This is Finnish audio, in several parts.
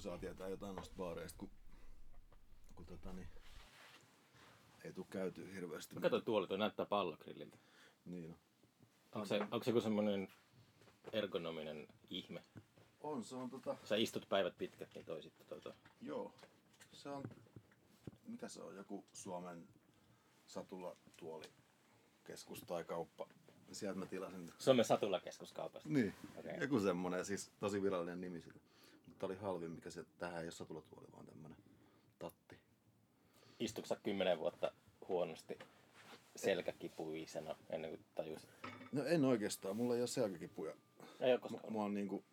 kun saa tietää jotain noista baareista, kun, kun tota, niin, ei tuu käytyä hirveästi. Mä katsoin tuoli, toi näyttää pallogrilliltä. Niin on. Onko se, onko se joku semmonen ergonominen ihme? On, se on tota, Sä istut päivät pitkät, niin toi sitten tota... joo. Se on, mikä se on, joku Suomen satulatuoli keskus tai kauppa. Sieltä mä tilasin. Suomen satulakeskuskaupasta. Niin, Okei. joku semmonen, siis tosi virallinen nimi sillä. Mutta oli halvin, mikä se, tähän ei ole satulatuoli, vaan tämmönen tatti. Istuiko sä kymmenen vuotta huonosti selkäkipuisena ennen kuin tajusit? No en oikeastaan, mulla ei ole selkäkipuja. Ei ole M- koskaan. mua on niinku,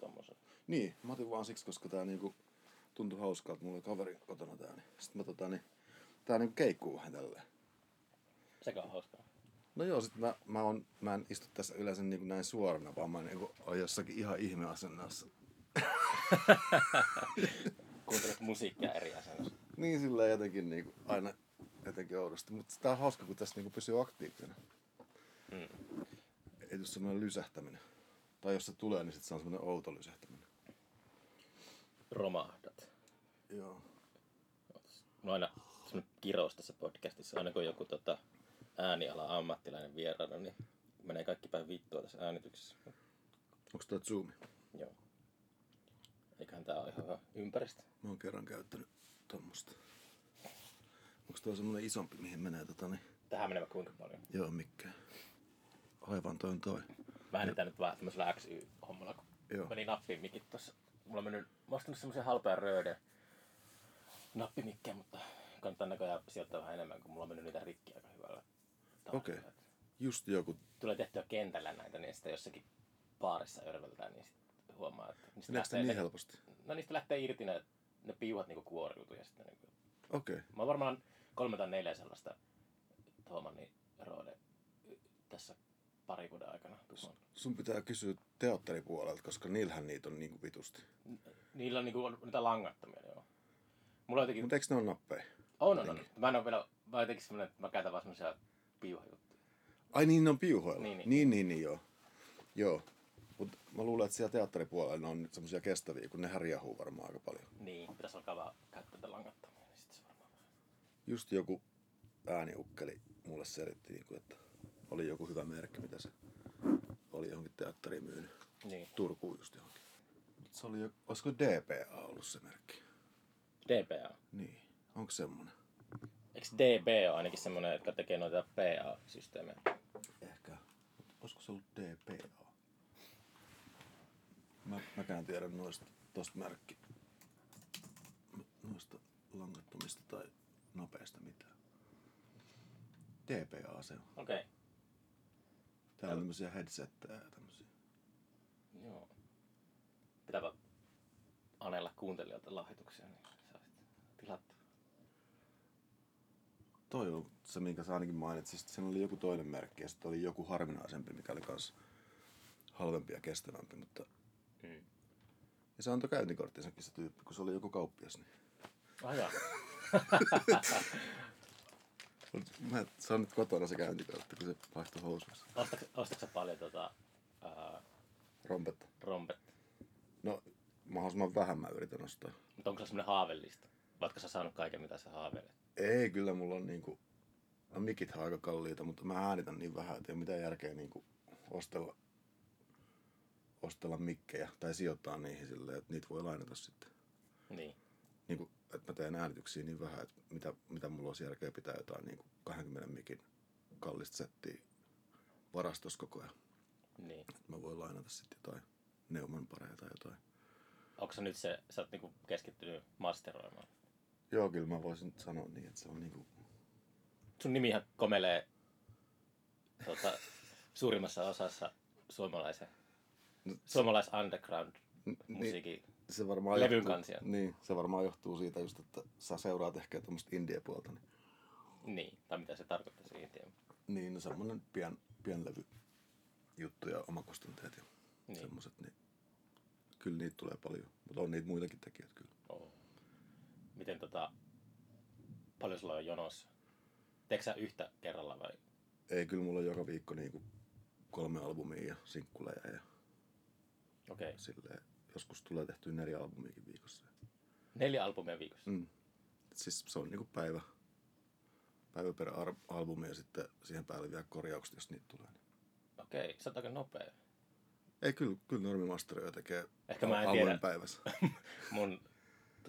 tommosen. niin, mä otin vaan siksi, koska tää niinku tuntui hauskalta. Mulla oli kaveri kotona tää, niin sit mä tota niin, tää niinku keikkuu vähän tälleen. Sekä on hauskaa. No joo, sit mä, mä, on, mä en istu tässä yleensä niin näin suorana, vaan mä niin olen jossakin ihan ihmeasennossa. Kuuntelet musiikkia eri asennossa. Niin sillä jotenkin niin kuin, aina jotenkin oudosti. Mutta tää on hauska, kun tässä niin kuin pysyy aktiivisena. Mm. Ei tule semmoinen lysähtäminen. Tai jos se tulee, niin sit se on semmoinen outo lysähtäminen. Romahdat. Joo. On aina semmoinen kirous tässä podcastissa. Aina kun joku tota, ääniala ammattilainen vieraana, niin menee kaikki päin vittua tässä äänityksessä. Onko tää Zoomi? Joo. Eiköhän tää ole ihan hyvä ympäristö. Mä oon kerran käyttänyt tommosta. Onko tuo semmoinen isompi, mihin menee tota niin? Tähän menee kuinka paljon. Joo, mikkään. Aivan toi on toi. Mä äänitän nyt vaan tämmöisellä XY-hommalla, kun Joo. meni nappiin mikit tossa. Mulla on mennyt, mä oon ostanut semmoisen halpean rööden nappimikkejä, mutta kannattaa näköjään sijoittaa vähän enemmän, kun mulla on mennyt niitä rikki aika hyvällä. Okei. Just joku. Tulee tehtyä kentällä näitä, niin sitten jossakin baarissa örveltään, niin sit huomaa, että niistä Meneekö se niin helposti? no niistä lähtee irti ne, ne piuhat niinku kuoriutuu ja sitten niinku, Okei. Okay. Mä oon varmaan kolme tai neljä sellaista Tuomanni Roode tässä pari vuoden aikana tuhannut. Sun pitää kysyä teatteripuolelta, koska niillähän niitä on niinku vitusti. Niillä on niinku niitä langattomia, joo. Mulla jotenkin... Mutta eikö ne ole nappeja? On, on, on. Mä en oo vielä... Mä jotenkin semmonen, että mä käytän vaan semmosia piuhajuttuja. Ai niin, ne on piuhoilla? Niin, niin. niin, niin, niin joo. Joo. Mutta mä luulen, että siellä teatteripuolella ne on semmoisia kestäviä, kun ne härjähuu varmaan aika paljon. Niin, pitäis alkaa vaan käyttää langattomia, niin sit se varmaan... Just joku ääniukkeli mulle selitti, niin kuin, että oli joku hyvä merkki, mitä se oli johonkin teatteriin myynyt. Niin. Turkuun just johonkin. Se oli, jo- olisiko DPA ollut se merkki? DPA. Niin. Onko semmonen? Eikö DB ole ainakin semmonen, joka tekee noita PA-systeemejä? Ehkä. Olisiko se ollut DPA? Mä, mäkään tiedän noista, tosta merkki. Noista langattomista tai nopeista mitään. DPA se on. Okei. Okay. Täällä on tämmösiä headsettejä ja tämmösiä. Joo. Pitääpä anella kuuntelijoilta lahjoituksia, niin saisit tilattua. Toi on se, minkä sä ainakin mainitsit. Siinä oli joku toinen merkki ja sitten oli joku harvinaisempi, mikä oli kans halvempi ja kestävämpi. Mutta... Mm. Ja se antoi käyntikorttinsakin se tyyppi, kun se oli joku kauppias. Niin... Mut Mä, se on nyt kotona se käyntikortti, kun se vaihtoi housuissa. Ostatko paljon tota, ää, Rompetta. rompetta? No, mahdollisimman vähän mä yritän ostaa. Mutta onko se semmoinen haavellista? Oletko sä saanut kaiken, mitä sä haaveilet? Ei, kyllä mulla on niinku... No mikit on aika kalliita, mutta mä äänitän niin vähän, että ei ole mitään järkeä niinku ostella, ostella mikkejä tai sijoittaa niihin silleen, että niitä voi lainata sitten. Niin. Niin kuin, että mä teen äänityksiä niin vähän, että mitä, mitä mulla olisi järkeä pitää jotain niin kuin 20 mikin kallista settiä varastossa koko ajan. niin. Että mä voin lainata sitten jotain Neuman pareja tai jotain. Onko se nyt se, sä oot niinku keskittynyt masteroimaan? Joo, kyllä mä voisin sanoa niin, että se on niinku... Sun nimihän komelee tota, suurimmassa osassa suomalaisen, suomalais underground Niin, musiikin. se varmaan Levyn johtuu, kansia. Niin, se varmaan johtuu siitä just, että sä seuraat ehkä tuommoista indie-puolta. Niin, Niin, tai mitä se tarkoittaa se niin no semmonen pien, pienlevy juttu ja omakustanteet ja Niin. niin. semmoset, niin kyllä niitä tulee paljon. Mutta on niitä muitakin tekijöitä kyllä. Oo. Miten tota, Paljon sulla on jonossa? Teekö sä yhtä kerralla vai? Ei, kyllä mulla on joka viikko niinku kolme albumia ja sinkkuleja ja Okei. Silleen, joskus tulee tehtyä neljä albumiakin viikossa. Neljä albumia viikossa. Mm. Siis se on niinku päivä, päivä per ar- albumi ja sitten siihen päälle vielä korjaukset, jos niitä tulee. Okei, sä oot aika nopea. Ei, kyllä, kyllä normimasteroja tekee Ehkä mä en tiedä. päivässä. Mun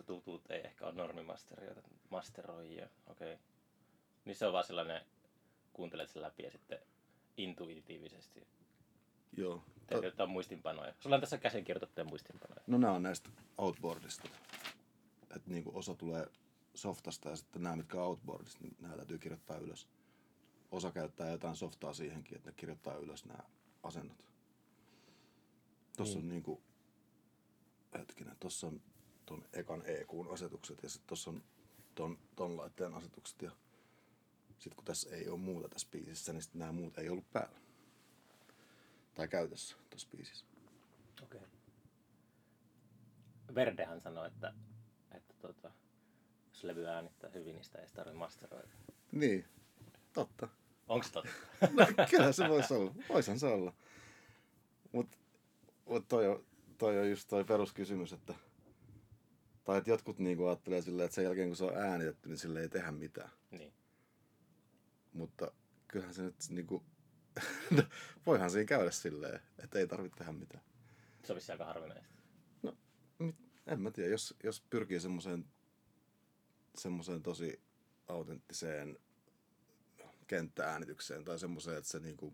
tutut ei ehkä ole normimasteroita, masteroijia. Okei. Okay. Niin se on vaan sellainen, kuuntelet sen läpi ja sitten intuitiivisesti Joo. teet jotain muistinpanoja. Sulla on tässä käsin kirjoitettuja muistinpanoja. No nämä on näistä outboardista. Että niinku osa tulee softasta ja sitten nämä, mitkä on outboardista, niin nämä täytyy kirjoittaa ylös. Osa käyttää jotain softaa siihenkin, että ne kirjoittaa ylös nämä asennot. Tuossa on niinku, hetkinen, tuossa on ton ekan EQn asetukset ja sitten tuossa on ton, ton laitteen asetukset ja sitten kun tässä ei ole muuta tässä biisissä, niin sitten nämä muut ei ollut päällä. Tai käytössä tuossa biisissä. Okei. Okay. Verdehän sanoi, että, että tota, jos levy äänittää hyvin, niin sitä ei tarvitse masteroida. Niin, totta. Onko totta? No, kyllä se voisi olla. Voisihan se olla. Mutta mut toi, on, toi on just toi peruskysymys, että tai että jotkut niinku ajattelee silleen, että sen jälkeen kun se on äänitetty, niin sille ei tehdä mitään. niin. Mutta kyllähän se nyt niinku, voihan siinä käydä silleen, että ei tarvitse tehdä mitään. Se olisi aika harvinaista. No, mit, en mä tiedä, jos, jos pyrkii semmoiseen semmoiseen tosi autenttiseen kenttääänitykseen tai semmoiseen, että se niinku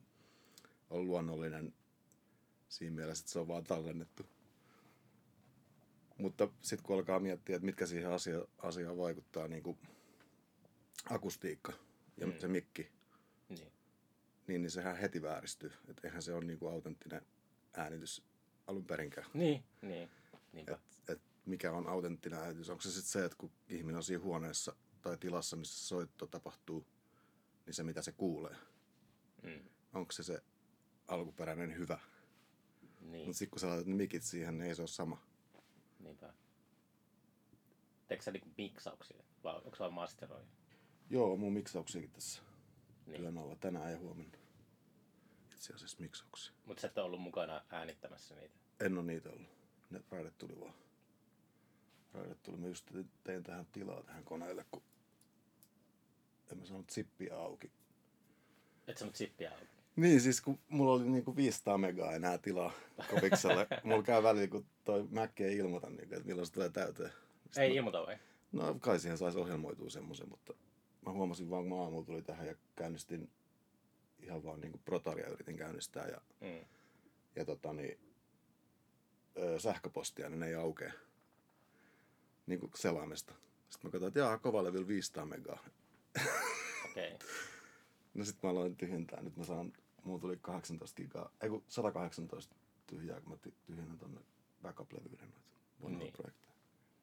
on luonnollinen siinä mielessä, että se on vaan tallennettu. Mutta sitten kun alkaa miettiä, että mitkä siihen asia, asiaan vaikuttaa, niin kuin akustiikka ja Mm. se mikki. Niin, niin sehän heti vääristyy. Että eihän se ole niin kuin autenttinen äänitys alun perinkään. Niin, niin. Niinpä. Et, et mikä on autenttinen äänitys? Onko se sitten se, että kun ihminen on siinä huoneessa tai tilassa, missä soitto tapahtuu, niin se mitä se kuulee, Mm. onko se se alkuperäinen hyvä? Niin, Mutta sitten kun sä laitat mikit siihen, niin ei se ole sama. niinpä. Teekö sä niinku miksauksia? Vai onko se vaan masteroi? Joo, mun miksauksiakin tässä Niin. työn alla tänään ja huomenna. Itse asiassa miksauksia. Mutta sä et ole ollut mukana äänittämässä niitä. En ole niitä ollut. Ne raidet tuli vaan. Raidet tuli. Mä just te- tein tähän tilaa tähän koneelle, kun en mä saanut zippiä auki. Et sä mut sippiä auki. Niin, siis kun mulla oli niinku 500 megaa enää tilaa kopikselle. mulla käy välillä, kun toi Mac ei ilmoita, niinku, että milloin se tulee täyteen. Sitten Ei mä, ilmoita vai? No kai siihen saisi ohjelmoitua semmoisen, mutta mä huomasin vaan, kun mä aamulla tuli tähän ja käynnistin ihan vaan niinku protaria yritin käynnistää ja, Mm. ja tota niin, öö, sähköpostia, niin ne ei aukea. Niinku selaimesta. Sitten mä katsoin, että jaa, kova levyllä 500 megaa. Okei. Okay. No sit mä aloin tyhjentää. Nyt mä saan, mulla tuli 18 gigaa, ei kun 118 tyhjää, kun mä ty- tyhjennän tonne backup-levyiden noita vanhoja Niin. projekteja.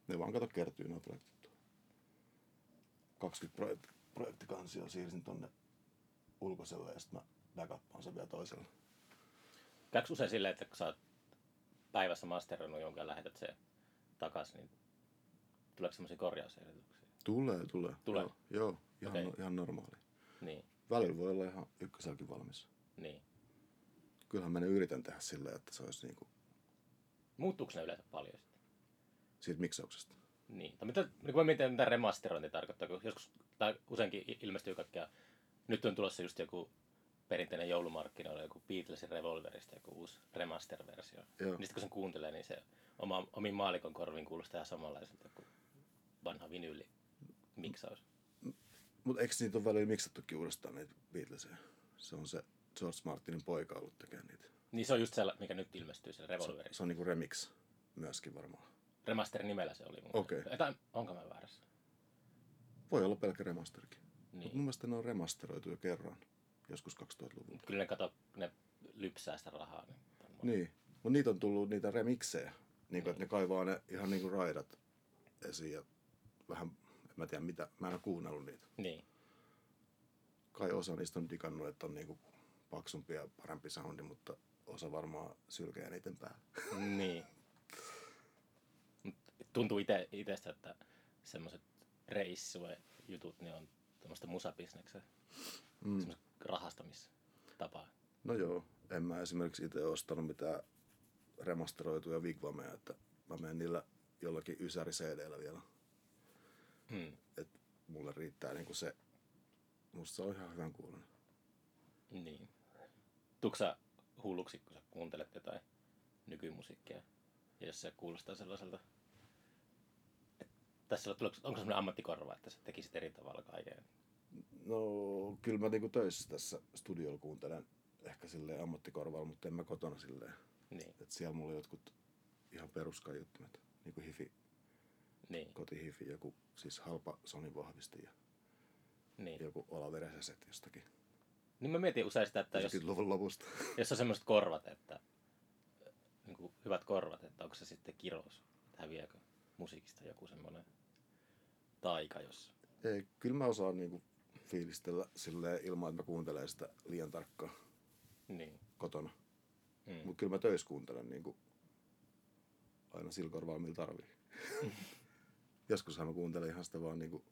Ne vaan kato kertyy projektit. tuohon. 20 projekt, projektikansia siirsin tonne ulkoiselle ja sitten mä backuppaan sen vielä toiselle. Käykö usein silleen, että kun sä oot päivässä masteroinut jonkin ja lähetät se takas, niin tuleeko semmoisia korjausehdotuksia? Tulee, tulee. Tulee? Joo, joo ihan, okay. ihan normaali. Niin, Välillä voi olla ihan ykköselläkin valmis. niin. Kyllähän mä ne yritän tehdä silleen, että se olisi niinku Muuttuuko ne yleensä paljon sitten? siitä miksauksesta. Niin. Tai mitä, niin kun mä mietin, mitä remasterointi tarkoittaa, kun joskus, tai useinkin ilmestyy kaikkea. Nyt on tulossa just joku perinteinen joulumarkkinoilla, joku Beatlesin Revolverista, joku uusi remaster-versio. Joo. Niin sitten kun sen kuuntelee, niin se oma, omin maalikon korviin kuulostaa ihan samanlaiselta kuin vanha vinyyli miksaus. Mutta eikö niitä ole välillä miksattukin uudestaan niitä Beatlesia? Se on se George Martinin poika ollut tekemään niitä. Niin se on just se, mikä nyt ilmestyy, se Revolveri. Se on niinku remix myöskin varmaan. Remasterin nimellä se oli mun Okei. Tai onko mä väärässä? Voi olla pelkkä remasterikin. Niin. Mutta mun mielestä ne on remasteroitu jo kerran, joskus 2000-luvulla. Kyllä ne kato, ne lypsää sitä rahaa. Niin. Niin, mutta niitä on tullut niitä remiksejä. Niin kuin, että ne kaivaa ne ihan niinku raidat esiin ja vähän, en mä tiedä mitä, mä en ole kuunnellut niitä. niin. Kai osa niistä on digannut, että on niinku paksumpi ja parempi soundi, mutta osa varmaan sylkee niiden päälle. Niin. Tuntuu ite, itestä, että semmoiset reissue jutut, niin on tämmöistä musabisneksen Mm. semmoista rahastamistapaa. No joo, en mä esimerkiksi itse ostanut mitään remasteroituja Wigwameja, että mä menen niillä jollakin Ysäri cd vielä. Mm. Et mulle riittää niinku se, musta se on ihan hyvän kuulonen. Niin. Tuutko sä hulluksi, kun sä kuuntelet jotain nykymusiikkia? Ja jos se kuulostaa sellaiselta... Tässä on, onko semmoinen ammattikorva, että sä tekisit eri tavalla kaiken? No kyllä mä niinku töissä tässä studiolla kuuntelen ehkä silleen ammattikorvalla, mutta en mä kotona silleen. Niin, Et siellä mulla on jotkut ihan peruskaiuttimet, niinku hifi, niin, kotihifi, joku siis halpa Sony vahvisti ja niin. joku olavereseset jostakin Niin mä mietin usein sitä, että jos, 90-luvun lopusta. jos on semmoiset korvat, että niin kuin hyvät korvat, että onko se sitten kirous, että häviääkö musiikista joku semmoinen taika, jos... Ei, kyllä mä osaan niinku fiilistellä silleen ilman, että mä kuuntelen sitä liian tarkkaan Niin. kotona. Mm. Mutta kyllä mä töissä kuuntelen niinku aina sillä korvalla, millä tarvii. Joskushan mä kuuntelen ihan sitä vaan niinku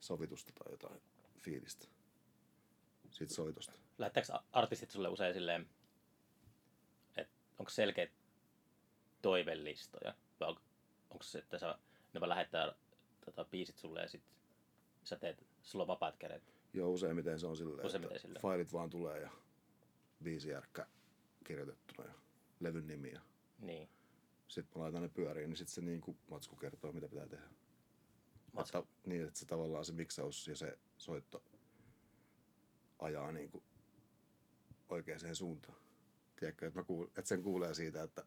sovitusta tai jotain fiilistä. Siitä soitosta. Lähettääkö artistit sulle usein silleen, että onko selkeät toivelistoja? Vai on, onko se, että sä, ne vaan lähettää tota, biisit sulle ja sit sä teet, sulla on vapaat kädet? Joo, useimmiten se on silleen, Useimmiten että silleen. failit vaan tulee ja viisi järkkä kirjoitettuna ja levyn nimi ja Niin. sitten mä laitan ne pyöriin, niin sitten se niinku matsku kertoo, mitä pitää tehdä. Matsku. Että, niin, että se tavallaan se miksaus ja se soitto ajaa niinku oikeaan suuntaan. Tiedätkö, että, mä kuul, että sen kuulee siitä, että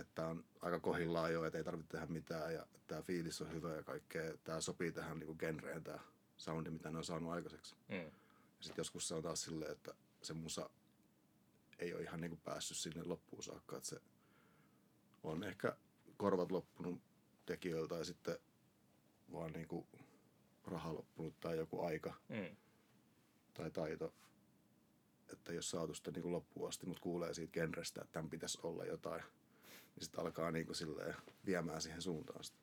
että on aika kohillaan jo, että ei tarvitse tehdä mitään ja tämä fiilis on hyvä ja kaikkea. Tämä sopii tähän niinku genreen, tämä soundi, mitä ne on saanut aikaiseksi. Mm. Ja sitten joskus se on taas silleen, että se musa ei ole ihan niinku päässyt sinne loppuun saakka, että se on ehkä korvat loppunut tekijöiltä ja sitten vaan niinku raha loppunut tai joku aika Mm. tai taito, että jos saatu sitä niinku loppuun asti, mutta kuulee siitä genrestä, että tämän pitäisi olla jotain, niin sitten alkaa niinku silleen viemään siihen suuntaan sitä.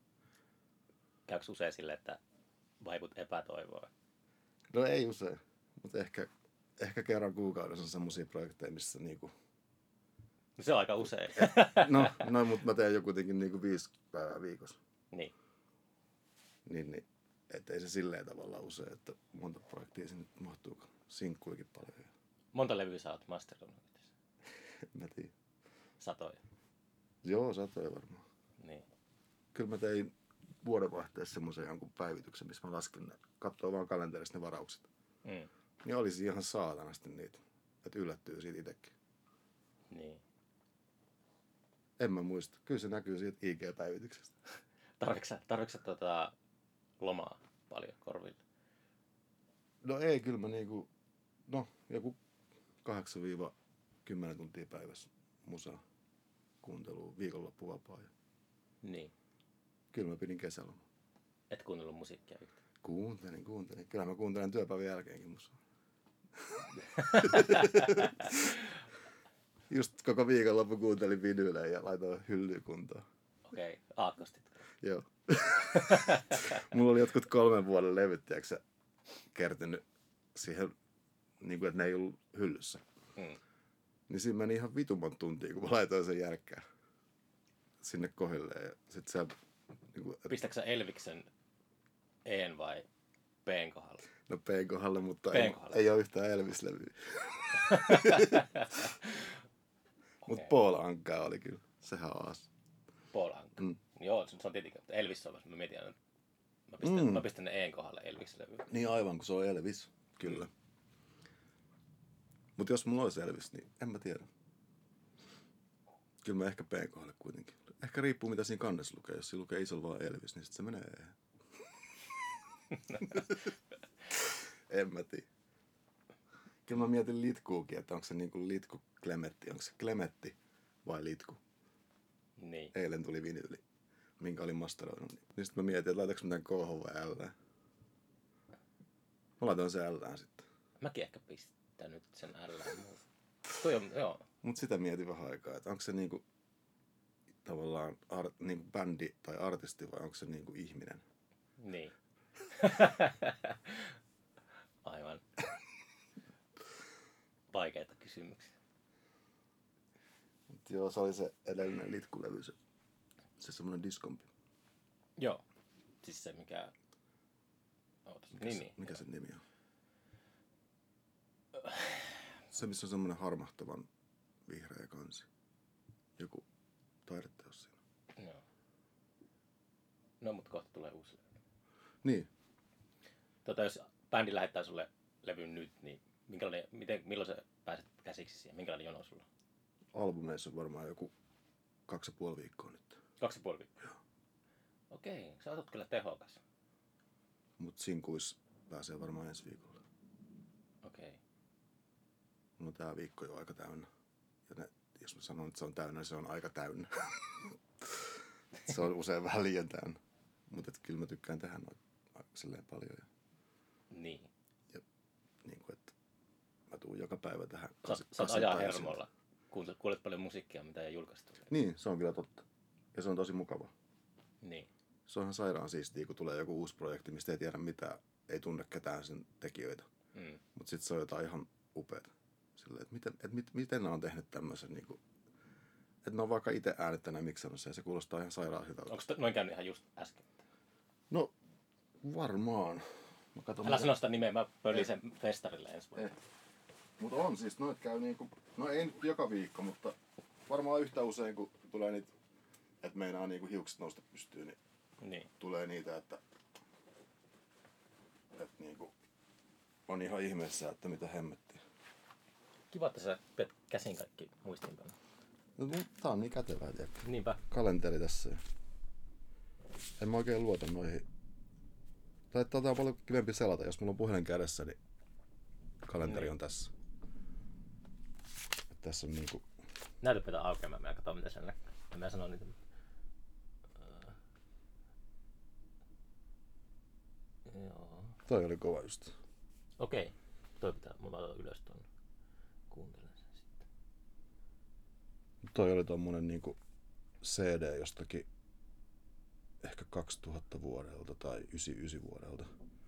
Käykö usein silleen, että vaivut epätoivoa? No ei usein, mutta ehkä, ehkä kerran kuukaudessa on semmoisia projekteja, missä niinku No se on aika usein. No, no mutta mä teen jo kuitenkin niinku viisi päivää viikossa. niin. Niin, niin et ei se silleen tavalla usein, että monta projektia sinne mahtuu. Sinkkuikin paljon. Monta levyä sä oot masteroinut? Mä tiedä. Satoja. Joo, satoja varmaan. Niin. Kyllä mä tein vuodenvaihteessa semmoisen jonkun päivityksen, missä mä laskin ne, katsoo vaan kalenterista ne varaukset. Mm. Niin olisi ihan saatanasti niitä, että yllättyy siitä itsekin. Niin. En mä muista. Kyllä se näkyy siitä IG-päivityksestä. Tarvitsetko tota lomaa paljon korville? No ei, kyllä mä niinku, no joku 8-10 tuntia päivässä musaa kuuntelua, viikonloppu vapaa. Ja Niin. kyllä mä pidin kesällä. Et kuunnellut musiikkia yhtään. Kuuntelin, kuuntelin. Kyllä mä kuuntelen työpäivän jälkeenkin musaa. Just koko viikonloppu kuuntelin vinyylejä ja laitoin hyllyä kuntoon. Okei, okay. aakkostit. Joo. Mulla oli jotkut kolmen vuoden levyt, tiiäksä, kertynyt siihen, niin kuin, että ne ei ollut hyllyssä. Mm. Niin siinä meni ihan vitun monta tuntia, kun mä laitoin sen järkkään sinne kohille. Ja sit siellä, niin kuin, Pistätkö sä Elviksen En vai Pn kohdalle? no P:n kohdalle, mutta P:n ei, kohdalle. ei ole yhtään Elvis-levyä. Mutta Okei. Paul Anka oli kyllä. Sehän on as. Paul Anka. Mm. Mm. Joo, se on tietenkin, Elvis on, mä mietin aina, mä pistän, Mm. mm. mä pistän ne En kohdalle Elvis-levy. Niin aivan, kun se on Elvis. Kyllä. Mutta jos mulla olisi Elvis, niin en mä tiedä. Kyllä mä ehkä kohdalle kuitenkin. Ehkä riippuu mitä siinä kannessa lukee. Jos siinä lukee isolla vaan Elvis, niin sit se menee E. en mä tiedä. Kyllä mä mietin litkuukin, että onko se niinku litku Klemetti. Onko se Klemetti vai litku? Niin. Eilen tuli vinyyli, minkä olin masteroinut. Niin sitten mä mietin, että laitanko mitään KH vai L. Mä laitoin sen L sitten. Mäkin ehkä pistänyt sen L. Toi on, joo. Mut sitä mietin vähän aikaa, että onko se niinku tavallaan art, niinku bändi tai artisti vai onko se niinku ihminen. Niin. Aivan. Vaikeita kysymyksiä. Mut joo, se oli se edellinen litkulevy, se, se semmonen diskompi. Joo. Siis se mikä... Ootas. Mikä, Niin, se, niin. mikä sen nimi on? Se, missä on semmonen harmahtavan vihreä kansi. Joku taideteos siinä. Joo. No, mutta kohta tulee uusi levy. Niin, Tota, jos bändi lähettää sulle levyn nyt, niin minkälainen, miten, milloin sä pääset käsiksi siihen? Minkälainen jono sulla on? albumeissa on varmaan joku kaksi ja puoli viikkoa nyt. Kaksi ja puoli viikkoa. Okei, sä oot kyllä tehokas. Mut sinkuis pääsee varmaan ensi viikolla. On tää viikko jo aika täynnä. Ja ne, jos mä sanon, että se on täynnä, niin se on aika täynnä. se on usein vähän liian täynnä. Mutta kyllä mä tykkään tehdä noita silleen paljon. Ja, Niin. niin kuin, että mä tuun joka päivä tähän. Sä, sä oot ajaa hermolla. Kuulet, kuulet paljon musiikkia, mitä ei julkaistu. Niin, se on kyllä totta. Ja se on tosi mukava. Niin. Se on ihan sairaan siistiä, kun tulee joku uusi projekti, mistä ei tiedä mitään, ei tunne ketään sen tekijöitä. Mm. Mutta sitten se on jotain ihan upeata. Silleen, että miten, et mit, miten ne on tehnyt tämmöisen, niinku, että ne on vaikka itse äänittänyt miksannut ja se kuulostaa ihan sairaan hyvältä. Onko noin käynyt ihan just äsken? No, varmaan. Mä katon, Älä sano sitä nimeä, mä pölin sen festarille ensi vuonna. Eh. Mutta on siis, noit käy niinku, no ei nyt joka viikko, mutta varmaan yhtä usein, kun tulee niitä, että meinaa niinku hiukset nousta pystyyn, niin Niin. tulee niitä, että, että niinku, on ihan ihmeessä, että mitä hemmettiä. Kiva, että sä teet käsin kaikki muistiinpanot. No, tää on niin kätevää, tiedätkö? Niinpä. kalenteri tässä. En mä oikein luota noihin. Tai tätä on paljon kivempi selata. Jos mulla on puhelin kädessä, niin kalenteri Niin. on tässä. Et tässä on niinku... Näytäpä tätä aukeamaan, mä katson mitä sen näkyy. Mä sano niitä. Öö. Joo. Toi oli kova just. Okei. Toi pitää, mulla on ylös tuonne. Kuuntelen sen sitten. Toi oli tommonen niinku CD jostakin ehkä 2000 vuodelta tai 99 vuodelta.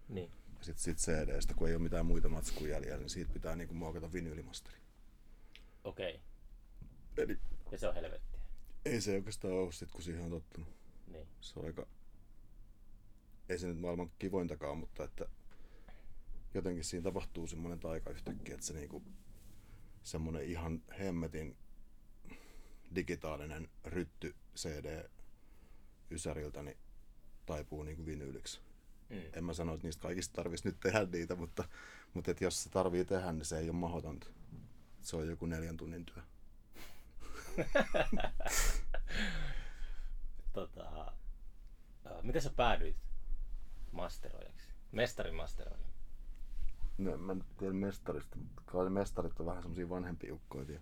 Niin. Ja sit, sit CDstä, kun ei ole mitään muita matskuja jäljellä, niin siitä pitää niinku muokata vinyylimasteri. Okei. Eli Ja se on helvettiä. ei se oikeastaan ole sit, kun siihen on tottunut. Niin. se on aika, ei se nyt maailman kivointakaan, mutta että jotenkin siinä tapahtuu semmoinen taika yhtäkkiä, että se niinku semmoinen ihan hemmetin digitaalinen rytty CD Ysäriltä niin taipuu niinku vinyyliksi. Mm. En mä sano, että niistä kaikista tarvitsisi nyt tehdä niitä, mutta, mutta et jos se tarvii tehdä, niin se ei ole mahdotonta. Se on joku neljän tunnin työ. Tota, äh, miten sä päädyit masteroijaksi? Mestarin masteroijaksi? No, en mä nyt tiedä mestarista, mutta mestarit on vähän semmosia vanhempia ukkoja.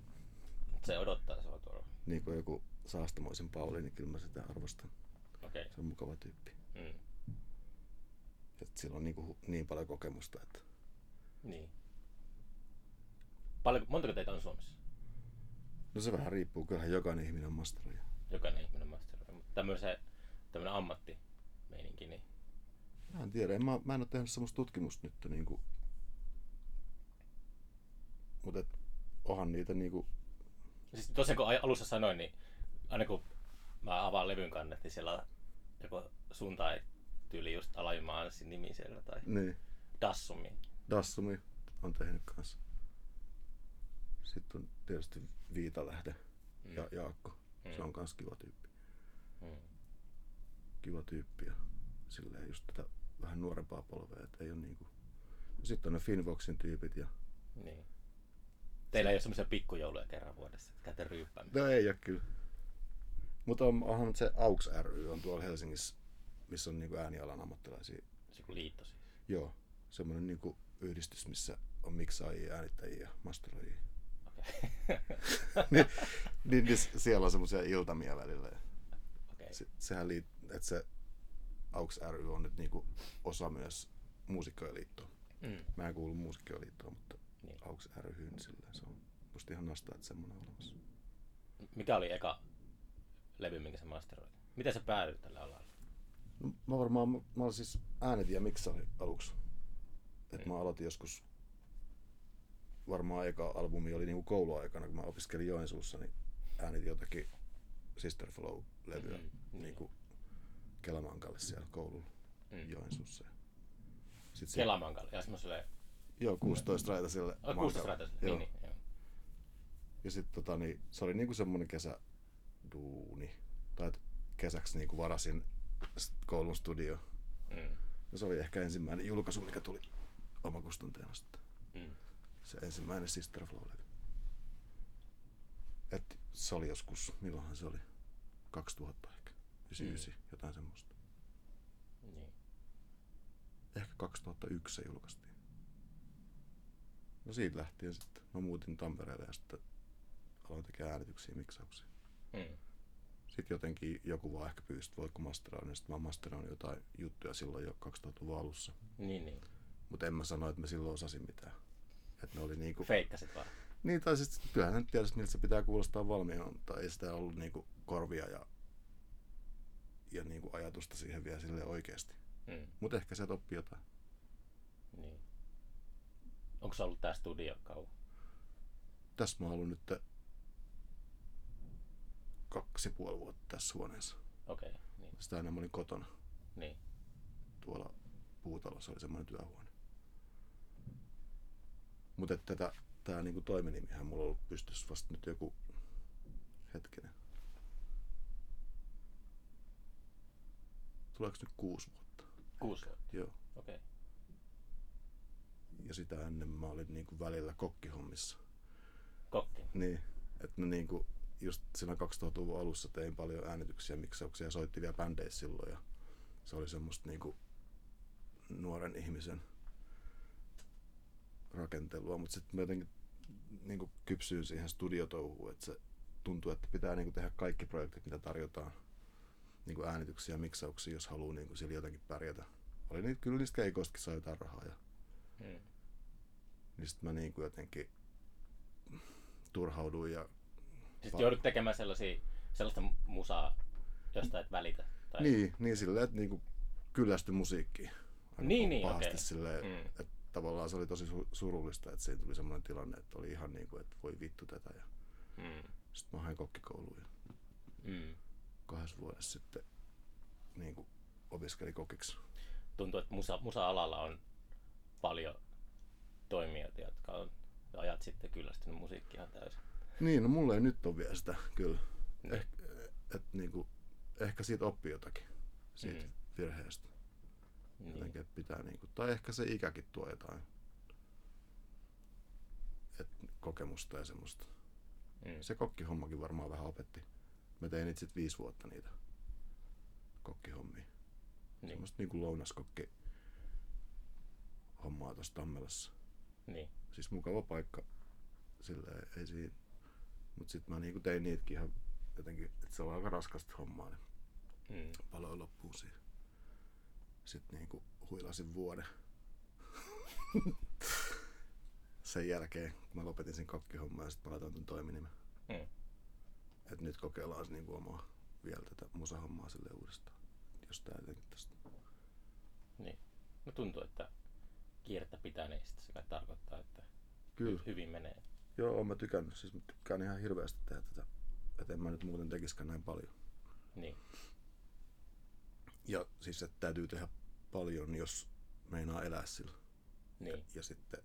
Se odottaa sua. Niin kuin joku saastamoisen Pauli, niin kyllä mä sitä arvostan. Okei. Okay. Se on mukava tyyppi. Mm. Et sillä on niin, kuin, niin paljon kokemusta, että Niin. Paljon, montako teitä on Suomessa? no se vähän riippuu, kyllähän jokainen ihminen on masteroija. Jokainen ihminen masteroija. Mutta tämmöisen, tämmöinen ammattimeininki, niin Mä en tiedä, en, mä, mä en ole tehnyt semmoista tutkimusta nyt niin kuin, mutta onhan niitä niin kuin, Siis tosiaan kun alussa sanoin, niin aina kun mä avaan levyn kannet, niin siellä on joko sun tai tyyli just Alajuma Anssin nimi siellä tai niin, Dassumi. Dassumi on tehnyt kanssa. Sitten on tietysti Viitalähde Mm. ja Jaakko. Se Mm. on kans kiva tyyppi. Mm. kiva tyyppi ja silleen just tätä vähän nuorempaa polvea, että ei ole niinku... Sitten on ne Finvoxin tyypit ja... Niin. Teillä ei ole semmoisia pikkujouluja kerran vuodessa, että käytte ryyppäämään. No ei ole kyllä. Mutta on, onhan se AUX ry on tuolla Helsingissä, missä on niinku äänialan ammattilaisia. Se kuin liitto siis. Joo, semmoinen niinku yhdistys, missä on miksaajia, äänittäjiä ja masteroijia. Okei. niin, niin, niin, siellä on semmoisia iltamia välillä. Okei. Se, sehän liit, että se AUX ry on nyt niinku osa myös muusikkojen liittoa. Mm. Mä en kuulu muusikkojen liittoon, mutta Niin. AUX ry, niin silleen se on musta ihan nastaa, että semmoinen on olemassa. Mikä oli eka levy, minkä sä masteroit? Miten sä päädyit tällä alalla? No, mä varmaan, mä, olin siis äänitin ja miksari aluksi. Et Mm. mä aloitin joskus, varmaan eka albumi oli niinku kouluaikana, kun mä opiskelin Joensuussa, niin äänitin jotakin Sister Flow-levyä Mm, mm, niin. niinku Kelamankalle siellä koululla Mm. Joensuussa. Sitten Kelamankalle. Ja semmoiselle... joo, 16 raita sille Oh, 16 mankalle. raitaiselle. Joo. Niin, niin. Joo. Ja sitten tota, niin, se oli niinku semmonen kesäduuni. Tai kesäksi niinku varasin koulun studio. Mm. Ja se oli ehkä ensimmäinen julkaisu, mikä tuli omakustanteena sitten. Mm. Se ensimmäinen Sister flow levy. Et se oli joskus, milloinhan se oli? 2000 ehkä. 99, mm. jotain semmoista. Niin. Ehkä 2001 se julkaistiin. No siitä lähtien sitten. Mä muutin Tampereelle ja sitten aloin tekemään äänityksiä miksauksia. Mm. Sitten jotenkin joku vaan ehkä pyysi, että voiko masteroida, niin sitten mä masteroin jotain juttuja silloin jo 2000-luvun alussa. Niin, niin. Mutta en mä sano, että mä silloin osasin mitään. Että ne oli niinku... Feikkasit vaan. Niin, tai siis kyllähän nyt tiedät, miltä se pitää kuulostaa valmiina, mutta ei sitä ollut niinku korvia ja, ja niinku ajatusta siihen vielä sille oikeasti. Mm. Mutta ehkä se oppii jotain. Niin. Onko se ollut tää studio kauan? Tässä mä oon nyt kaksi ja puoli vuotta tässä huoneessa. Okei. Okay. Niin. Sitä mä olin kotona. Niin. Tuolla puutalossa oli semmoinen työhuone. Mutta tätä, tää niinku toiminimihän mulla on ollut pystyssä vasta nyt joku hetkinen. Tuleeko nyt kuusi vuotta? Kuusi vuotta. Joo. Okei. Okay. Ja sitä ennen mä olin niinku välillä kokkihommissa. Kokki. Niin, että mä niinku just siinä 2000-luvun alussa tein paljon äänityksiä, miksauksia ja soitti vielä bändeissä silloin. Ja se oli semmoista niinku nuoren ihmisen rakentelua, mutta sitten mä jotenkin niinku kypsyin siihen studiotouhuun, että se tuntuu, että pitää niinku tehdä kaikki projektit, mitä tarjotaan. Niinku äänityksiä ja miksauksia, jos haluaa niinku sillä jotenkin pärjätä. Oli niitä, kyllä niistä keikoistakin saa jotain rahaa. Ja, Mm. niin sit mä niinku jotenkin turhauduin ja Sitten joudut tekemään sellaisia, sellaista musaa, josta et välitä. Tai... Niin, niin silleen, että niinku kyllästy musiikkiin. Aika Niin, niin, pahasti okei. silleen, Mm. että tavallaan se oli tosi su- surullista, että siinä tuli semmoinen tilanne, että oli ihan niinku, että voi vittu tätä. Ja Mm. sitten mä hain kokkikouluun ja Mm. kahdessa vuodessa sitten niinku opiskeli kokiksi. Tuntuu, että musa, musa-alalla on paljon toimijoita, jotka on ajat sitten kyllästynyt musiikkiin ihan täysin. Niin, no mulla ei nyt ole vielä sitä kyllä. Niin. Eh, et niinku, ehkä siitä oppii jotakin, siitä Mm. virheestä. Niin. Jotenkin, että pitää niinku, tai ehkä se ikäkin tuo jotain. Et kokemusta ja semmoista. Mm. Se kokkihommakin varmaan vähän opetti. Mä tein itse viisi vuotta niitä kokkihommia. Niin. Semmoista niinku lounaskokki hommaa tuossa Tammelassa. Niin. Siis mukava paikka. Sillä ei siinä. Mut sit mä niinku tein niitäkin ihan jotenkin, että se on aika raskasta hommaa, niin Mm. paloin loppuun siihen. Sitten niinku huilasin vuoden. Sen jälkeen, kun mä lopetin sen kokkihomman ja sitten mä laitoin ton toiminimen. Mm. Et nyt kokeillaan se niinku omaa vielä tätä musahommaa sille uudestaan. Jos tää jotenkin tästä. Niin. No tuntuu, että kiirettä pitäneistä se kai tarkoittaa, että Kyllä. hy- hyvin menee. Joo, oon mä tykännyt. Siis mä tykkään ihan hirveästi tehdä tätä. Et en mä nyt muuten tekiskään näin paljon. Niin. Ja siis, että täytyy tehdä paljon, jos meinaa elää sillä. Niin. Ja sitten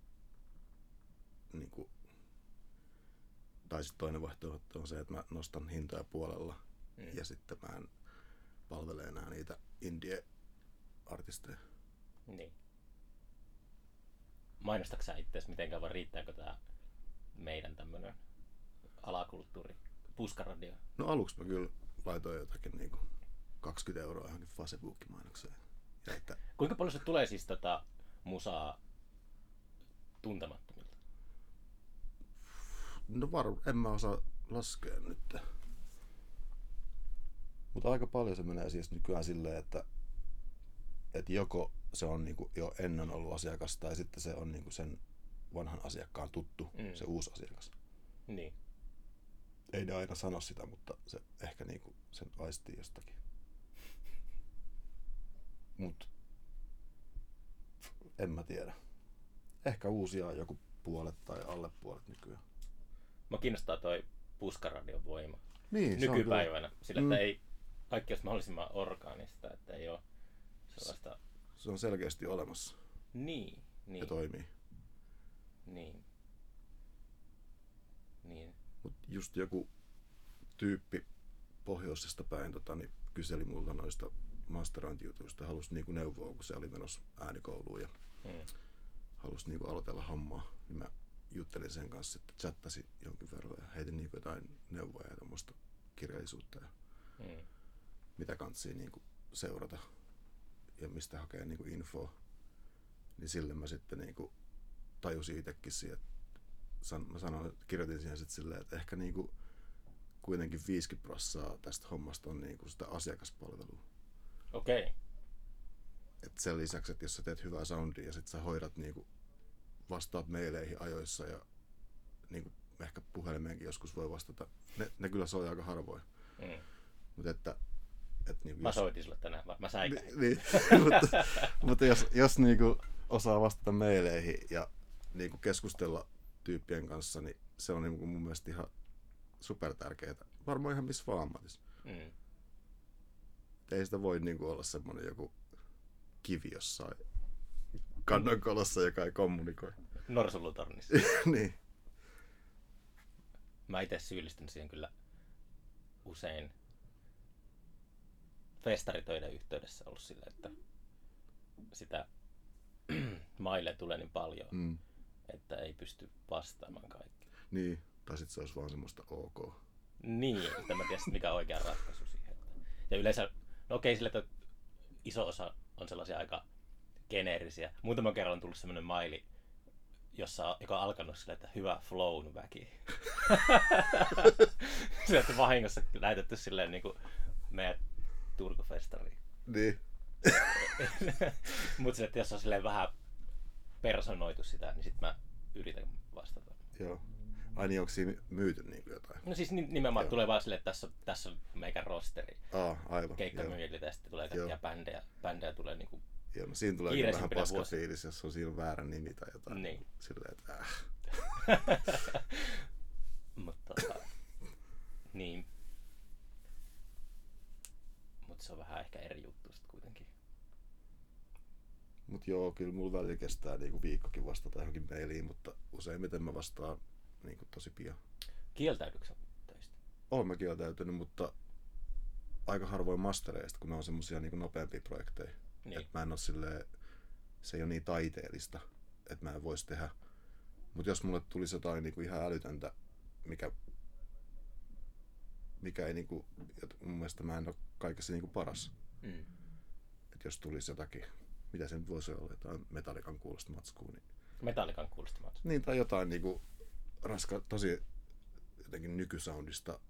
niin kuin, tai sitten toinen vaihtoehto on se, että mä nostan hintoja puolella Mm. ja sitten mä en palvele enää niitä indie-artisteja. Niin. Mainostatko sä itseäsi mitenkään vai riittääkö tää meidän tämmönen alakulttuuri, puskaradio? No aluksi mä kyllä laitoin jotakin niin kuin 20 euroa johonkin Facebook-mainokseen. Ja että, Kuinka paljon se tulee siis tota musaa tuntemattomilta? no var, en mä osaa laskea nyt. Mutta aika paljon se menee siis nykyään silleen, että, että joko se on niinku jo ennen ollut asiakas tai sitten se on niinku sen vanhan asiakkaan tuttu, Mm. se uusi asiakas. Niin. Ei ne aina sano sitä, mutta se ehkä niinku sen aistii jostakin. Mut en mä tiedä. Ehkä uusia joku puolet tai alle puolet nykyään. Mä kiinnostaa toi puskaradion voima Niin, nykypäivänä. Sillä, että Mm. ei, kaikki olisi mahdollisimman orgaanista, että ei ole sellaista... Se on selkeästi olemassa Niin, ja niin, toimii. niin. Niin. Mut just joku tyyppi pohjoisesta päin tota, niin kyseli multa noista masterointijutuista, halusi niinku neuvoa, kun se oli menossa äänikouluun ja Mm. halusi niinku aloitella hommaa. Niin mä juttelin sen kanssa, että chattasi jonkin verran ja heitin niinku jotain neuvoja ja kirjallisuutta ja Mm. mitä kantsii niinku seurata ja mistä hakee niinku infoa. Niin sille mä sitten niinku tajusin itsekin siihen, että san, mä sanoin, kirjoitin siihen sitten silleen, että ehkä niinku kuitenkin 50 prossaa tästä hommasta on niinku sitä asiakaspalvelua. Okei. Okay. Et sen lisäksi, että jos sä teet hyvää soundia ja sit sä hoidat niinku, vastaat meileihin ajoissa ja niinku, ehkä puhelimeenkin joskus voi vastata. Ne, ne kyllä soi aika harvoin. Mm. Mutta että, et niinku, Mä soitin sulle tänään, mä- mä säikäin. Ni, niin, mutta, mutta jos, jos niinku osaa vastata meileihin ja niinku keskustella tyyppien kanssa, niin se on niinku mun mielestä ihan super tärkeää. Varmaan ihan missä vaan ammatissa. Mm. Ei sitä voi niinku olla semmonen joku kivi jossain kannonkolossa, joka ei kommunikoi. Norsulutornissa. niin. Mä itse syyllistyn siihen kyllä usein festaritöiden yhteydessä ollut sillä, että sitä maille tulee niin paljon, Mm. että ei pysty vastaamaan kaikkeen. niin. Tai sit se olisi vaan semmoista ok. Niin, että mä tiedä mikä on oikea ratkaisu siihen. Ja yleensä, no okei sille, että iso osa on sellaisia aika geneerisiä. Muutaman kerran on tullut semmoinen maili, jossa, joka on alkanut sillä, että hyvä flown väki. se, että vahingossa lähetetty silleen niin kuin meidän Turku-festariin. Niin. Mutta että jos on silleen vähän personoitu sitä, niin sitten mä yritän vastata. Joo. Ai niin, onko siinä myyty niinku jotain? No siis ni- nimenomaan Joo. tulee vaan silleen, että tässä, tässä on meikän rosteri. Aa, aivan. keikkamyyjiltä ja sitten tulee kaikkia bändejä. Bändejä tulee niinku, Joo, no siinä tulee vähän paska vuosina. fiilis, jos on siinä väärä nimi tai jotain. Niin. Silleen, että äh. mutta tota, niin. Mutta se on vähän ehkä eri juttu sitten kuitenkin. Mut joo, kyllä mulla välillä kestää niinku viikkokin vastata johonkin mailiin, mutta useimmiten mä vastaan niinku tosi pian. Kieltäydytkö sä töistä? Olen mä kieltäytynyt, mutta aika harvoin mastereista, kun ne on semmosia niinku nopeampia projekteja. Niin. Et mä en oo silleen, se ei ole niin taiteellista, että mä en vois tehdä. Mutta jos mulle tulisi jotain niinku ihan älytöntä, mikä, mikä ei niinku, jot- mun mielestä mä en ole kaikessa niinku paras. Mm. Et jos tulisi jotakin, mitä se nyt voisi olla, jotain metallikan kuulosta matskua, niin, Metallikan kuulostamat. niin tai jotain niinku raska, tosi jotenkin nykysoundista.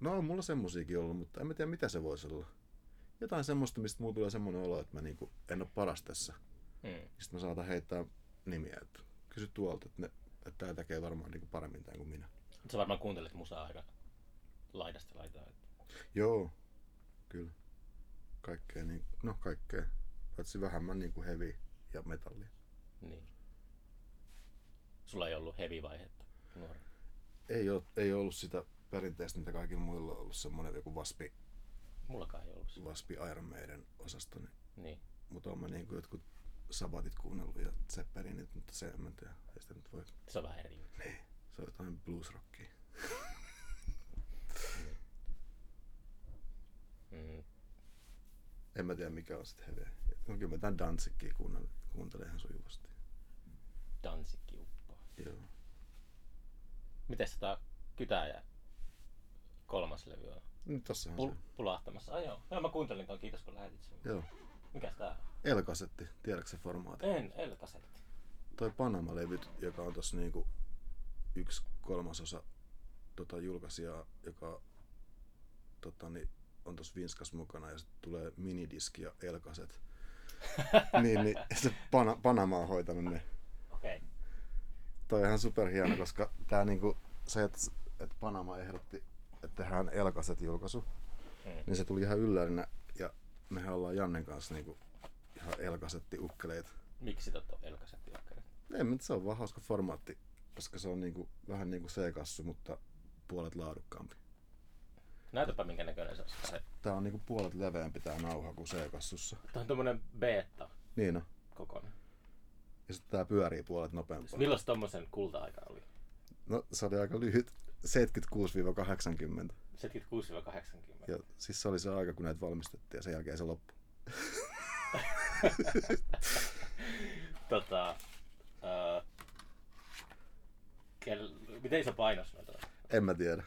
No on mulla semmosiakin ollut, mutta en mä tiedä mitä se voisi olla. Jotain semmoista, mistä mulla tulee semmoinen olo, että mä niinku en ole paras tässä. Mm. Sitten mä saatan heittää nimiä, että kysy tuolta, että, ne, että tää tekee varmaan niinku paremmin tämän kuin minä. Sä varmaan kuuntelet musaa aika laidasta laitaa. että- Joo, kyllä. Kaikkea, niin, no kaikkea. Paitsi vähemmän niinku heavy ja metallia. Niin. Sulla ei ollut heavy-vaihetta nuori. Ei, oo, ei ollut sitä perinteistä, mitä kaikilla muilla on ollut semmonen joku vaspi, Mullakaan ei ollut sitä. vaspi Iron Maiden osasto. Niin, Niin. mutta on mä niinku jotkut sabatit kuunnellut ja Zeppelinit, mutta se en mä tiedä. Ei sitä nyt voi. Se on vähän eri juttu. Se on jotain bluesrockia. Mm. En mä tiedä mikä on sitten heveä. No kyllä mä tän Danzikkiä kuuntelen, kuuntelen ihan sujuvasti. Dansikki uppaa. Joo. Miten sitä kytää ja kolmas levy on? Nyt tossahan Pul- se. pulahtamassa. Ai joo. joo. mä kuuntelin ton, kiitos kun lähetit sen. Joo. Mikäs tää on? Elkasetti, tiedätkö se formaati? En, L-kasetti. Toi Panama-levyt, joka on tossa niinku yksi kolmasosa tota julkaisijaa, joka tota, niin, on tossa Vinskas mukana ja sitten tulee minidiski ja elkaset. niin, niin se Pana, Panama on hoitanut ne. Okei. Okay. Toi on ihan superhieno, koska tää niinku, se, että, että Panama ehdotti, että tehdään elkaset julkaisu, Mm. niin se tuli ihan yllärinä ja mehän ollaan Jannen kanssa niinku ihan elkasetti ukkeleita. Miksi totta elkasetti ukkeleita? Ei, mutta se on vaan hauska formaatti, koska se on niinku, vähän niin kuin C-kassu, mutta puolet laadukkaampi. Näytäpä minkä näköinen se on. Se- Tää on niinku puolet leveämpi tää nauha kuin C-kassussa. Tää on tommonen beta Niin on. kokoinen. Ja sitten tää pyörii puolet nopeampaa. Milloin tommosen kulta-aika oli? No se oli aika lyhyt, 76-80. 76-80. Ja siis se oli se aika, kun näitä valmistettiin ja sen jälkeen se loppui. tota, ää, kel, miten iso painos noita on? En mä tiedä.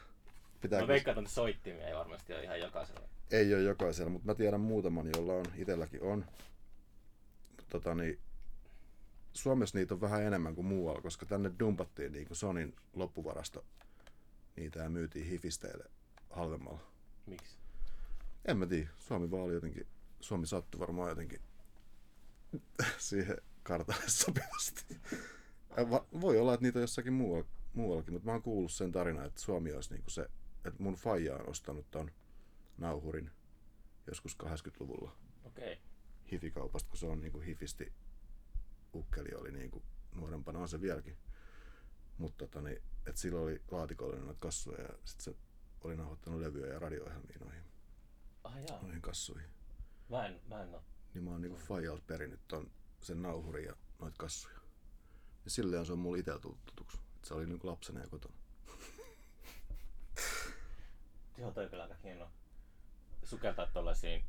Pitää Mä veikkaan, että soittimia ei varmasti ole ihan jokaisella. Ei ole jokaisella, mutta mä tiedän muutaman, jolla on. Itelläkin on. Tota niin, Suomessa niitä on vähän enemmän kuin muualla, koska tänne dumpattiin niin kuin Sonin loppuvarasto. Niitä ja myytiin hifisteille halvemmalla. Miksi? En mä tiedä. Suomi vaan oli jotenkin, Suomi sattui varmaan jotenkin siihen kartalle sopivasti. Va- voi olla, että niitä on jossakin muualla, muuallakin, mutta mä oon kuullut sen tarinan, että Suomi olisi niinku se, että mun faija on ostanut ton nauhurin joskus 80-luvulla Okei. Okay. hifikaupasta, kun se on niinku hifisti ukkeli oli niinku nuorempana, on se vieläkin. Mutta tota, niin, et silloin oli laatikollinen noita kassuja ja sit se oli nauhoittanut levyjä ja radio-ohjelmia noihin, Ah jaa. noihin kassuihin. Mä en, mä en oo. Niin mä oon niinku faijalta perinnyt ton, sen nauhurin ja noita kassuja. Ja silleen se on mulle itellä tullut tutuksi. Et se oli niinku lapsena ja kotona. Joo, toi on kyllä aika hieno sukeltaa tollaisiin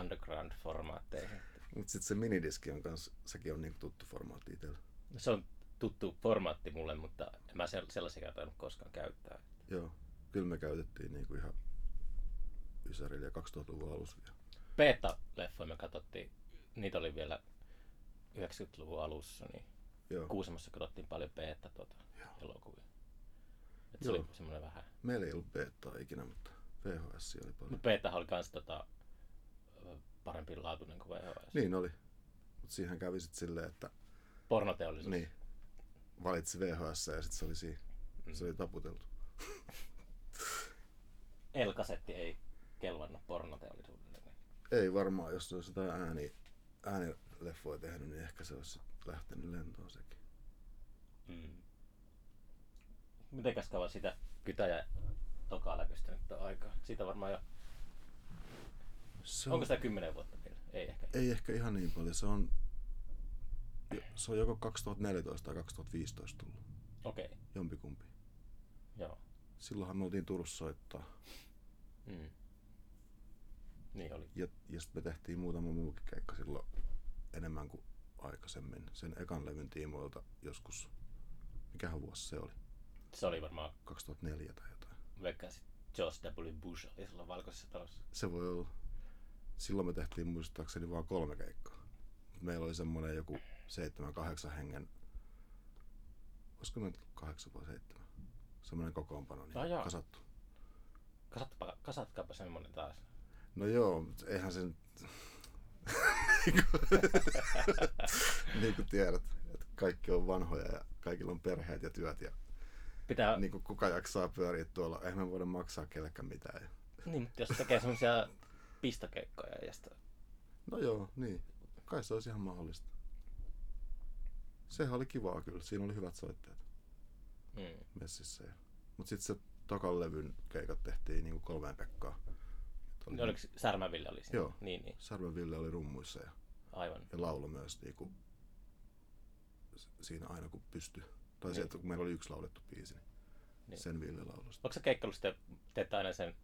underground-formaatteihin. Mut sit se minidiski on kans, sekin on niinku tuttu formaatti itellä. Se on tuttu formaatti mulle, mutta en mä sel- sellaisia tainnut koskaan käyttää. Joo, kyllä me käytettiin niinku ihan Ysärillä ja 2000-luvun alussa vielä. Beta-leffoja me katsottiin, niitä oli vielä 90-luvun alussa, niin Joo. Kuusamossa katsottiin paljon beta tuota, elokuvia. Et se Joo. oli semmoinen vähän. Meillä ei ollut betaa ikinä, mutta VHS oli paljon. Mutta beta oli kans tota, parempi laatuinen kuin VHS. Niin oli. Mut siihen kävi sit silleen, että Pornoteollisuus. niin, valitsi VHS ja sit se oli siinä. Se oli taputeltu. Elkasetti ei kelvannut pornoteollisuudelle. Niin. Ei varmaan, jos se olisi jotain ääni, äänileffoja tehnyt, niin ehkä se olisi lähtenyt lentoon sekin. Mm. Mitenkäs kauan sitä kytäjä tokaa läpistä nyt on aikaa? Siitä varmaan jo. Se Onko sitä kymmenen vuotta vielä? Ei ehkä. Ei ehkä ihan niin paljon. Se on, se on joko 2014 tai 2015 tullut. Okei, okay. Jompikumpi. joo. Silloinhan me oltiin Turussa soittaa. Mm. Niin oli. Ja, ja sitten me tehtiin muutama muukin keikka silloin enemmän kuin aikaisemmin. Sen ekan levyn tiimoilta joskus, mikähän vuosi se oli? Se oli varmaan, 2004 tai jotain. veikkasin, George W. Bush oli silloin valkoisessa talossa. Se voi olla. Silloin me tehtiin muistaakseni vain kolme keikkaa. Meillä oli semmoinen joku seitsemän, kahdeksan hengen, olisiko me kahdeksan vai seitsemän? Semmoinen kokoonpano, niin jaa. kasattu. Kasatpa, kasatkaapa semmonen taas. No joo, eihän sen... niin kuin tiedät, että kaikki on vanhoja ja kaikilla on perheet ja työt ja Pitää, niin kuin kuka jaksaa pyöriä tuolla. Eihän me voida maksaa kellekään mitään. Niin, mutta jos tekee semmoisia pistokeikkoja ja sitä. No joo, niin. Kai se olisi ihan mahdollista. Sehän oli kivaa kyllä. Siinä oli hyvät soittajat Mm. messissä. Mutta sitten se tokan levyn keikat tehtiin niin kuin kolmeen Pekkaa. Oli- Oli... Oliko Särmäville oli siinä? Joo. Niin, niin. Sarven Ville oli rummuissa ja, Aivan. ja laulo myös niin kuin, siinä aina kun pystyi. Tai Niin. se, että kun meillä oli yksi laulettu biisi, niin, Niin. sen Ville laulosta. Onko se keikkailu sitten, teette aina sen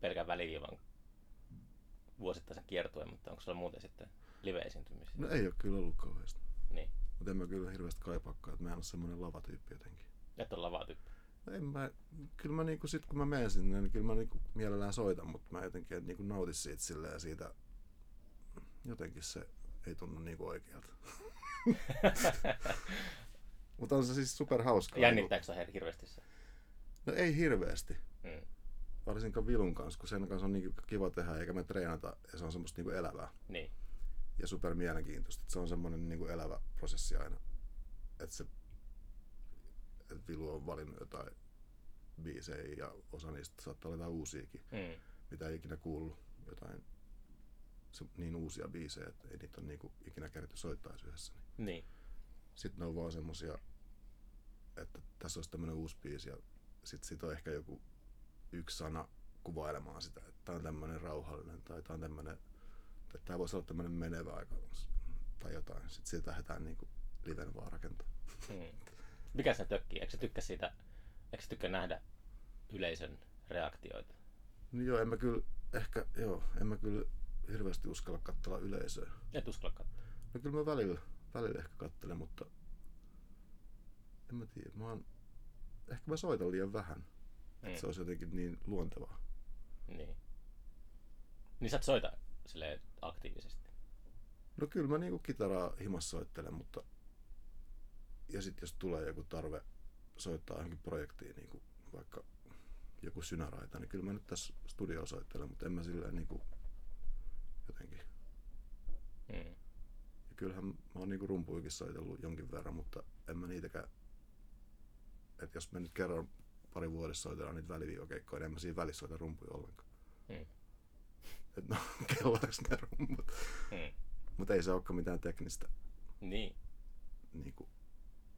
pelkän väliviivan vuosittaisen kiertueen, mutta onko sulla muuten sitten live-esiintymisiä? No ei ole kyllä ollut kauheasti. Niin. Mutta en mä kyllä hirveästi kaipaakaan, että mä en ole semmoinen lavatyyppi jotenkin. Et ole lavatyyppi. No En mä, kyllä mä niinku sit kun mä menen sinne, niin kyllä mä niinku mielellään soitan, mutta mä jotenkin en niinku nauti siitä silleen ja siitä jotenkin se ei tunnu niinku oikealta. mutta on se siis super hauskaa. Jännittääkö sä hirveästi se? No ei hirveästi. Mm. Varsinkaan Vilun kanssa, kun sen kanssa on niinku kiva tehdä eikä me treenata ja se on semmoista niinku elävää Niin. ja super mielenkiintoista. Et Se on semmoinen niinku elävä prosessi aina. Että se että Vilu on valinnut jotain biisejä ja osa niistä saattaa olla jotain uusiakin, Mm. mitä ei ikinä kuullut. Jotain se, niin uusia biisejä, että ei niitä ole niinku ikinä kerätty soittaa yhdessä. Niin. Niin. Sitten ne on vaan semmosia, että tässä olisi tämmönen uusi biisi ja sitten sit on ehkä joku yksi sana kuvailemaan sitä, että tää on tämmönen rauhallinen tai tää on tämmönen, tai tää voisi olla tämmönen menevä aika tai jotain. Sitten siitä lähdetään niinku liven vaan rakentaa. Mm. Mikä se tökkii? Eikö tykkää siitä, eikö tykkää nähdä yleisön reaktioita? No joo, en mä kyllä, ehkä, joo, en mä kyllä hirveästi uskalla katsella yleisöä. Et uskalla katsoa. No kyllä mä välillä, välillä ehkä katselen, mutta en mä tiedä. Mä oon, ehkä mä soitan liian vähän. Mm. Että se olisi jotenkin niin luontevaa. Niin. Niin sä et soita silleen aktiivisesti. No kyllä mä niinku kitaraa himassa soittelen, mutta ja sitten jos tulee joku tarve soittaa johonkin projektiin, niin kuin vaikka joku synäraita, niin kyllä mä nyt tässä studio soittelen, mutta en mä silleen niinku jotenkin. Mm. Kyllähän mä oon niinku rumpuikin soitellut jonkin verran, mutta en mä niitäkään, että jos me nyt kerran pari vuodessa soitellaan niitä väliviivakeikkoja, niin en mä siinä välissä soita rumpuja ollenkaan. Mm. Että no, kellarissa ne rummut. Mm. Mutta ei se olekaan mitään teknistä. Niin. Niinku,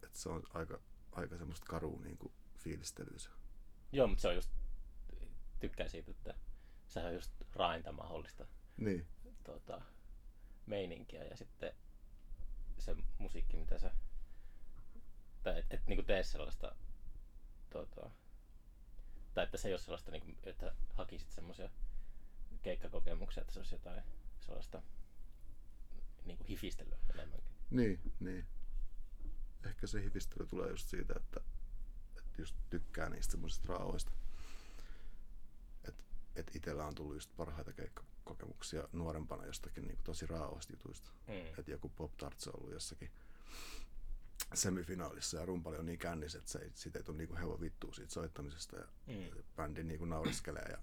että se on aika, aika semmoista karua niinku, fiilistelyä se. Joo, mutta se on just, tykkään siitä, että se on just rainta mahdollista Niin, tuota, meininkiä ja sitten se musiikki, mitä sä, tai et, et niinku tee sellaista, tuota, tai että se ei ole sellaista, niinku, että hakisit semmoisia keikkakokemuksia, että se olisi jotain sellaista niinku hifistelyä enemmänkin. niin, niin. Ehkä se hifistely tulee just siitä, että, että just tykkää niistä semmoisista raaoista. Että et itsellä on tullut just parhaita keikkakokemuksia nuorempana jostakin niinku tosi raaoista jutuista. Mm. Että joku Pop Tarts on ollut jossakin semifinaalissa ja rumpali on niin kännis, että se ei, siitä ei tule niinku hevon vittua siitä soittamisesta ja Mm. bändi niinku naureskelee. Ja,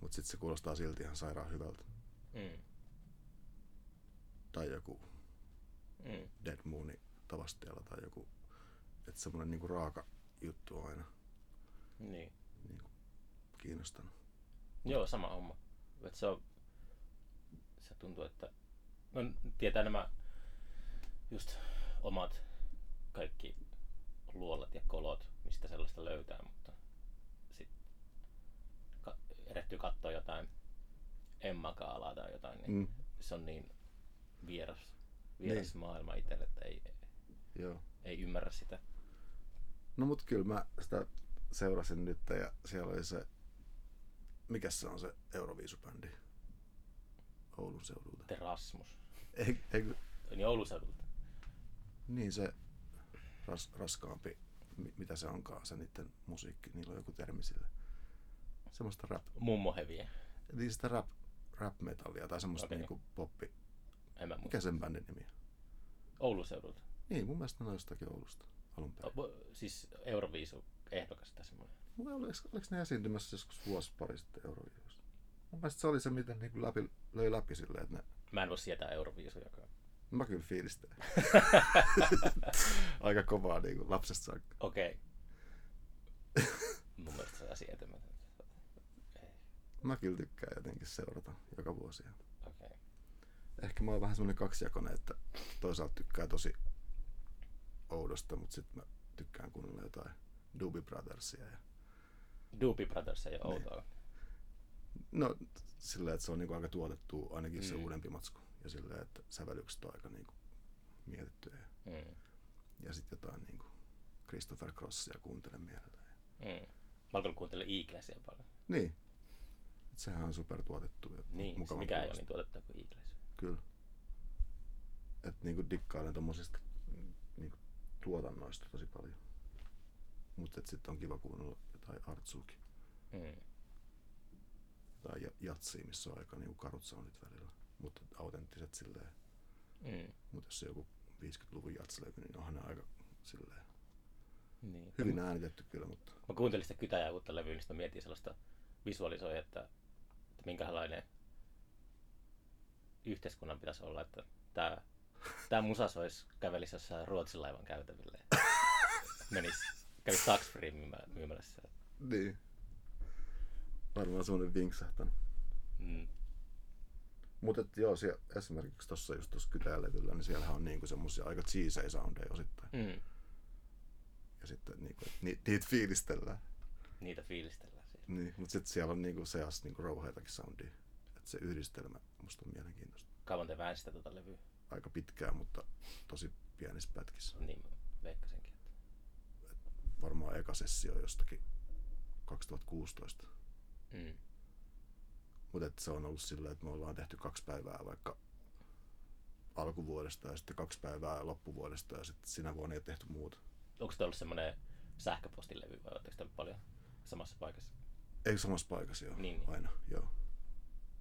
mutta sitten se kuulostaa silti ihan sairaan hyvältä. Mm. Tai joku Mm. Dead Mooni tavastialla tai joku, että semmoinen niinku raaka juttu on aina Niin. niinku kiinnostanut. Joo, sama homma. Et se, on, se tuntuu, että no, tietää nämä just omat kaikki luolat ja kolot, mistä sellaista löytää, mutta sitten ka- erehtyy katsoa jotain Emma Kaalaa tai jotain, niin Mm. se on niin vieras, vieras Niin. maailma itselle, että ei, Joo. ei ymmärrä sitä. No mut kyllä mä sitä seurasin nyt ja siellä oli se, mikä se on se Euroviisubändi Oulun seudulta. Terasmus. Ei, ei, Niin Oulun seudulta. niin se ras, raskaampi, mi- mitä se onkaan, se niiden musiikki, niillä on joku termi sille. Semmoista rap, Mummoheviä. niin sitä rap, rap metallia tai semmoista Okei. niinku poppi. En mä muista. Mikä sen bändin nimi on? Oulun seudulta. Niin, mun mielestä ne on jostakin Oulusta alun perin. O- Siis Euroviisu ehdokas tai semmoinen. Mulla oli, oliko ne esiintymässä joskus vuosi pari sitten Euroviisussa? Mun mielestä se oli se, miten niin läpi, löi läpi silleen, että ne, Mä en voi sietää Euroviisujakaan. mä kyllä fiilistelen. Aika kovaa niin kuin lapsesta saakka. Okei. Mun mielestä se on sietämätöntä. Mä kyllä tykkään jotenkin seurata joka vuosi. Okei. Ehkä mä oon vähän semmonen kaksijakoinen, että toisaalta tykkää tosi oudosta, mutta sitten mä tykkään kuunnella jotain Doobie Brothersia. Ja, Doobie Brothers ei ole Niin. No silleen, että se on niinku aika tuotettu, ainakin se Mm. uudempi matsku. Ja silleen, että sävellykset on aika niinku mietittyjä. Mm. Ja sitten jotain niinku Christopher Crossia kuuntelen mielellään. Mm. Mä alkanut kuuntelemaan Eaglesia paljon. Niin. Et sehän on super tuotettu ja Niin, se mikä ei ole niin tuotettu kuin Eagles. Kyllä. Et niinku dikkailen tommosista niinku tuotannoista tosi paljon. Mutta sitten on kiva kuunnella jotain artsuukin. Mm. Tai ja- jatsia, missä on aika niinku karut soundit välillä. Mutta autenttiset silleen. Mm. Mutta jos se joku 50-luvun jatslevy, niin onhan ne aika silleen. Niin. Hyvin äänitetty kyllä, mutta Mä kuuntelin sitä kytäjää uutta levyä, niin sitten mä mietin sellaista visualisoi, että, että minkälainen yhteiskunnan pitäisi olla, että tämä tää musa sois kävelisi jossain Ruotsin laivan käytäville. Menis, kävisi myymä- myymälässä. niin. Varmaan semmonen vinksahtanut. Mm. Mutta joo, siellä, esimerkiksi tuossa just tuossa kytälevyllä, niin siellähän on niinku semmosia aika cheesei soundeja osittain. Mm. Ja sitten niinku, ni, niitä fiilistellään. Niitä fiilistellään siellä. Niin, mutta sitten siellä on niinku seas niinku rouheitakin soundia. Et se yhdistelmä musta on mielenkiintoista. Kauan te väänsitte tuota levyä? Aika pitkään, mutta tosi pienissä pätkissä. Niin mä veikkasinkin. Varmaan eka sessio jostakin 2016. Mm. Mutta se on ollut silleen, että me ollaan tehty kaksi päivää vaikka alkuvuodesta ja sitten kaksi päivää loppuvuodesta ja sitten sinä vuonna ei tehty muuta. Onko se ollut semmoinen sähköpostilevy vai oletteko te paljon samassa paikassa? Ei samassa paikassa joo, Niin, niin. aina, joo.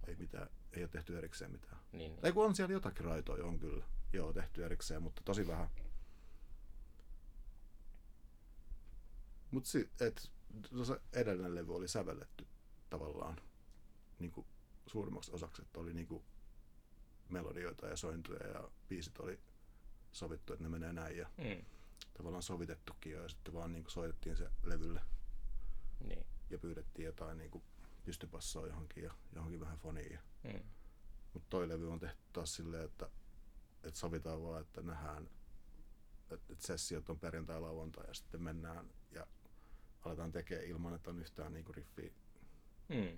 Ei mitään, ei ole tehty erikseen mitään. Niin, niin. Ei kun on siellä jotakin raitoja, on kyllä. Joo, tehty erikseen, mutta tosi vähän. Mutta si- et, edellinen levy oli sävelletty tavallaan niin kuin suurimmaksi osaksi, että oli niin kuin melodioita ja sointuja ja biisit oli sovittu, että ne menee näin ja Mm. tavallaan sovitettukin jo, ja sitten vaan niin kuin soitettiin se levylle Niin. ja pyydettiin jotain niin kuin pystypassoa johonkin ja johonkin vähän foniin. Ja Mm. Mutta toi levy on tehty taas silleen, että, että sovitaan vaan, että nähdään, että, että sessiot on perjantai lauantai ja sitten mennään ja aletaan tekemään ilman, että on yhtään niinku riffiä. Mm.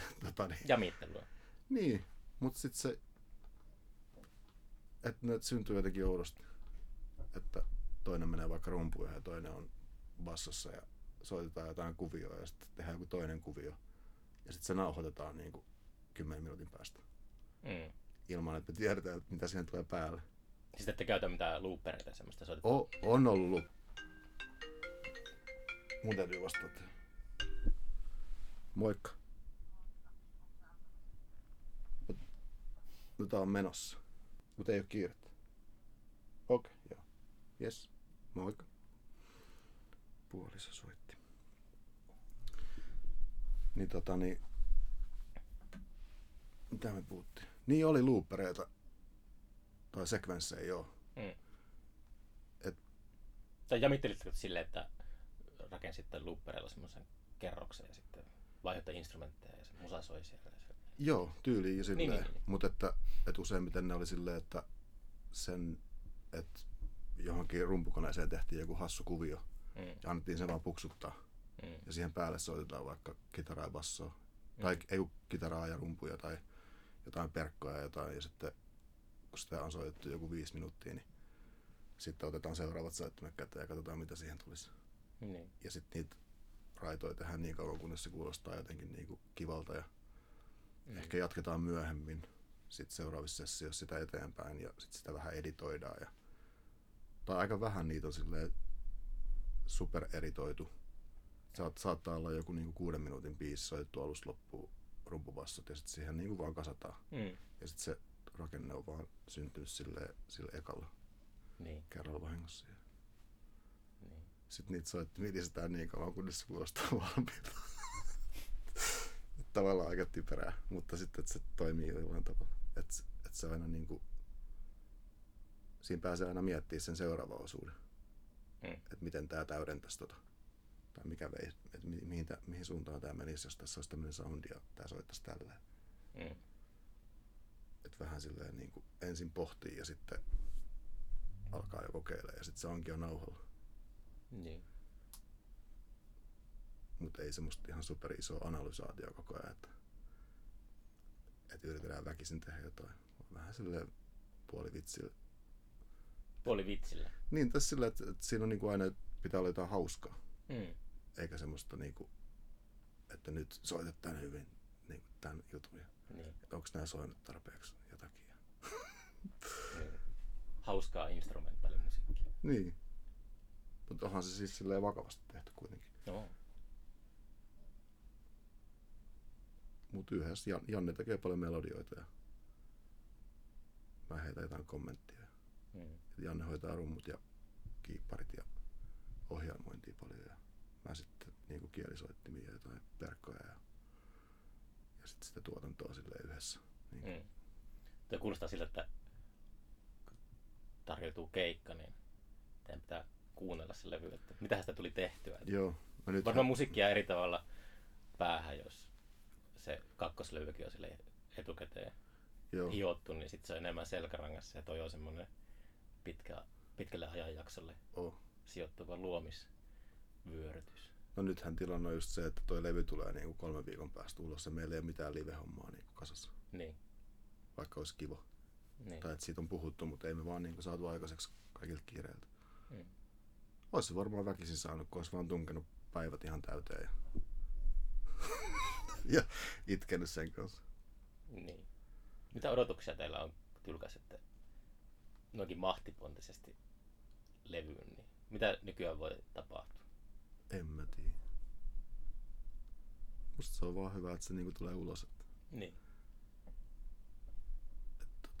tota, niin. Jamittelua. niin, mutta sitten se, että ne syntyy jotenkin oudosti. Että toinen menee vaikka rumpuun ja toinen on bassossa ja soitetaan jotain kuvioa ja sitten tehdään joku toinen kuvio. Ja sitten se nauhoitetaan niinku 10 minuutin päästä. Mm. ilman, että me tiedetään, että mitä siihen tulee päälle. Siis ette käytä mitään loopereita semmoista soitetaan. O, on ollut. Mun täytyy vastata. Moikka. Nyt on menossa. Mutta ei ole kiirettä. Okei, okay, joo. Yes. Moikka. Puoliso soitti. Niin tota niin... Mitä me puhuttiin? Niin oli loopereita. Tai sekvenssejä, joo. Mm. Et- Tai jamittelitteko silleen, että rakensitte loopereilla semmoisen kerroksen ja sitten vaihdotte instrumentteja ja se musa soi siellä. Joo, tyyliin ja silleen. Niin, niin, niin. Mutta että, että useimmiten ne oli silleen, että sen, että johonkin rumpukoneeseen tehtiin joku hassu kuvio Mm. ja annettiin sen vaan puksuttaa. Mm. Ja siihen päälle soitetaan vaikka kitaraa ja bassoa. Tai ei kitaraa ja rumpuja tai jotain perkkoja ja jotain. Ja sitten kun sitä on soitettu joku viisi minuuttia, niin sitten otetaan seuraavat soittimet käteen ja katsotaan mitä siihen tulisi. Niin. Ja sitten niitä raitoja tehdään niin kauan, kunnes se kuulostaa jotenkin niin kuin kivalta ja Mm. Ehkä jatketaan myöhemmin sitten seuraavissa sessioissa sitä eteenpäin ja sitten sitä vähän editoidaan. Ja, tai aika vähän niitä on silleen super editoitu. Saat, saattaa olla joku niinku kuuden minuutin biisi soitettu alusta loppuun rumpubassot ja sitten siihen niinku vaan kasataan. Mm. Ja sitten se rakenne on vaan syntynyt sille, sille ekalla Niin. kerralla vahingossa. Ja. Sitten niitä soittimia lisätään niin kauan, kunnes se kuulostaa valmiilta. Tavallaan aika typerää, mutta sitten että se toimii jollain tavalla. Että et se aina niinku, siinä pääsee aina miettimään sen seuraavan osuuden. Mm. Että miten tämä täydentäisi tota. Tai mikä vei, että mi, mihin, tää, mihin suuntaan tämä menisi, jos tässä olisi tämmöinen soundi ja tämä soittaisi tälleen. Mm. Että vähän silleen niinku ensin pohtii ja sitten alkaa jo kokeilemaan ja sitten se onkin jo nauhalla. Niin. mutta ei semmoista ihan super isoa analysaatio koko ajan, että, että yritetään väkisin tehdä jotain. Vähän silleen puolivitsillä. Puoli vitsillä. Niin, tässä sillä, että, että siinä on niinku aina pitää olla jotain hauskaa, Mm. eikä semmoista niinku, että nyt soitat tän hyvin niinku tämän jutun Niin. että onko nämä soinut tarpeeksi jotakin. Ja, niin. Hauskaa instrumentaalimusiikkia. niin. Mutta onhan se siis silleen vakavasti tehty kuitenkin. No. Mutta yhdessä Jan, Janne tekee paljon melodioita ja mä heitän jotain kommenttia. Mm. Janne hoitaa rummut ja kiipparit ja ohjelmointia paljon ja mä sitten niinku kielisoittimia ja jotain perkkoja ja, ja sitten sitä tuotantoa sille yhdessä. Niin. Mm. Tuo kuulostaa siltä, että tarjoutuu keikka, niin teidän pitää kuunnella se levy, että mitä sitä tuli tehtyä. Joo, mä nyt Varmaan musiikkia eri tavalla päähän, jos se kakkoslevykin on sille etukäteen Joo. hiottu, niin sitten se on enemmän selkärangassa ja toi on semmoinen pitkä, pitkälle ajanjaksolle Oh. sijoittuva luomisvyörytys. No nythän tilanne on just se, että toi levy tulee niinku kolmen viikon päästä ulos ja meillä ei ole mitään live-hommaa niinku kasassa, Niin, vaikka olisi kiva. niin. Tai että siitä on puhuttu, mutta ei me vaan niinku saatu aikaiseksi kaikilta kiireiltä. Mm. Olisi se varmaan väkisin saanut, kun olisi vaan tunkenut päivät ihan täyteen ja, ja itkenyt sen kanssa. Niin. Mitä odotuksia teillä on, kun julkaisette noinkin mahtipontisesti levyyn, niin mitä nykyään voi tapahtua? En mä tiedä. Musta se on vaan hyvä, että se niinku tulee ulos. Että, Niin,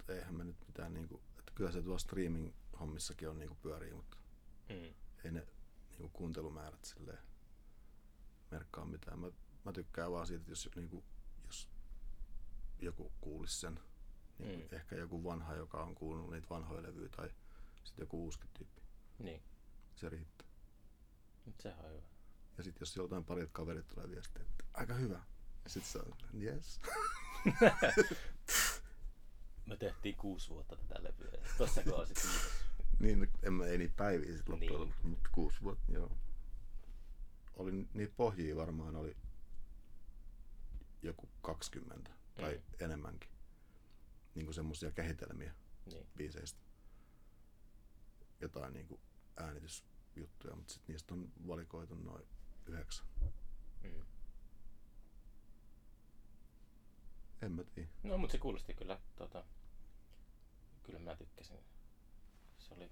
että eihän me nyt mitään niinku, että kyllä se tuolla streaming-hommissakin on niinku pyörii, mutta mm. Ei ne niinku kuuntelumäärät silleen merkkaa mitään. Mä, mä tykkään vaan siitä, että jos, niinku, jos joku kuulisi sen, niin Mm. ehkä joku vanha, joka on kuunnellut niitä vanhoja levyjä tai sitten joku uusi tyyppi. niin. Se riittää. Nyt sehän on hyvä. Ja sitten jos joltain parilta kaverit tulee viestiä, että aika hyvä. Ja sitten se on, yes. Me tehtiin kuusi vuotta tätä levyä. Tossa kun on sit kiitos. niin, en mä, ei niitä päiviä sitten loppujen Niin. lopuksi, mutta kuusi vuotta, joo. Oli, niitä pohjia varmaan oli joku 20 tai Mm. enemmänkin. Niin kuin semmosia kehitelmiä Niin. biiseistä. Jotain niin kuin äänitysjuttuja, mutta sitten niistä on valikoitu noin yhdeksän. Mm. En mä tiedä. No, mutta se kuulosti kyllä, tota, kyllä mä tykkäsin. Se oli,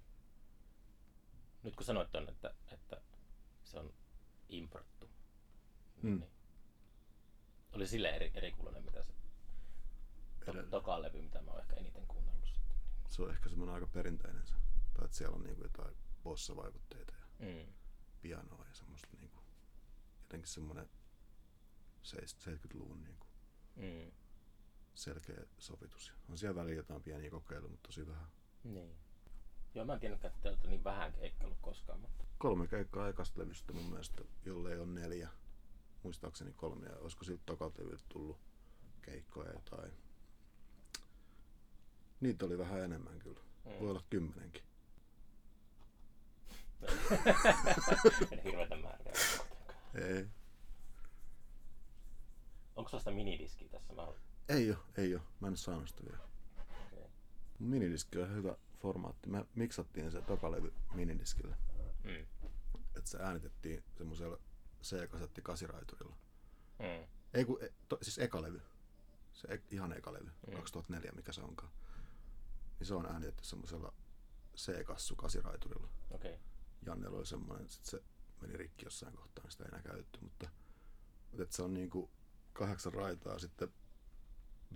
nyt kun sanoit ton, että, että se on importtu, niin, Mm. niin oli sille eri, erikuuloinen, mitä se to, toka levy, mitä mä oon ehkä eniten kuunnellut sitten. Se on ehkä semmoinen aika perinteinen se. Tai että siellä on niinku jotain bossa-vaikutteita ja Mm. pianoa ja semmoista niinku, jotenkin semmoinen 70-luvun niinku Mm. selkeä sovitus. On siellä väliin jotain pieniä kokeiluja, mutta tosi vähän. Niin. Joo, mä en tiennytkään, että te olette niin vähän keikkailut koskaan, mutta Kolme keikkaa ekasta levystä mun mielestä, jollei on neljä. Muistaakseni kolme. Ja olisiko siltä tokalta tullut keikkoja jotain. Niitä oli vähän enemmän kyllä. Mm. Voi olla kymmenenkin. en hirveätä määrää. Ei. Onko sellaista minidiskiä tässä? Mä Ei oo, ei oo. Mä en saanut sitä vielä. Okei. Minidiski on hyvä formaatti. Me miksattiin se tokalevy minidiskillä. Mm. Että se äänitettiin semmoisella C-kasetti kasiraiturilla. Mm. Ei kun, e, to, siis ekalevy. Se e, ihan ekalevy, Mm. mm. 2004, mikä se onkaan. Niin se on äänitetty semmoisella C-kassu kasiraiturilla. Okei. Jannella oli semmoinen, sit se meni rikki jossain kohtaa, niin sitä ei enää käytetty, mutta, mutta et se on niinku kahdeksan raitaa sitten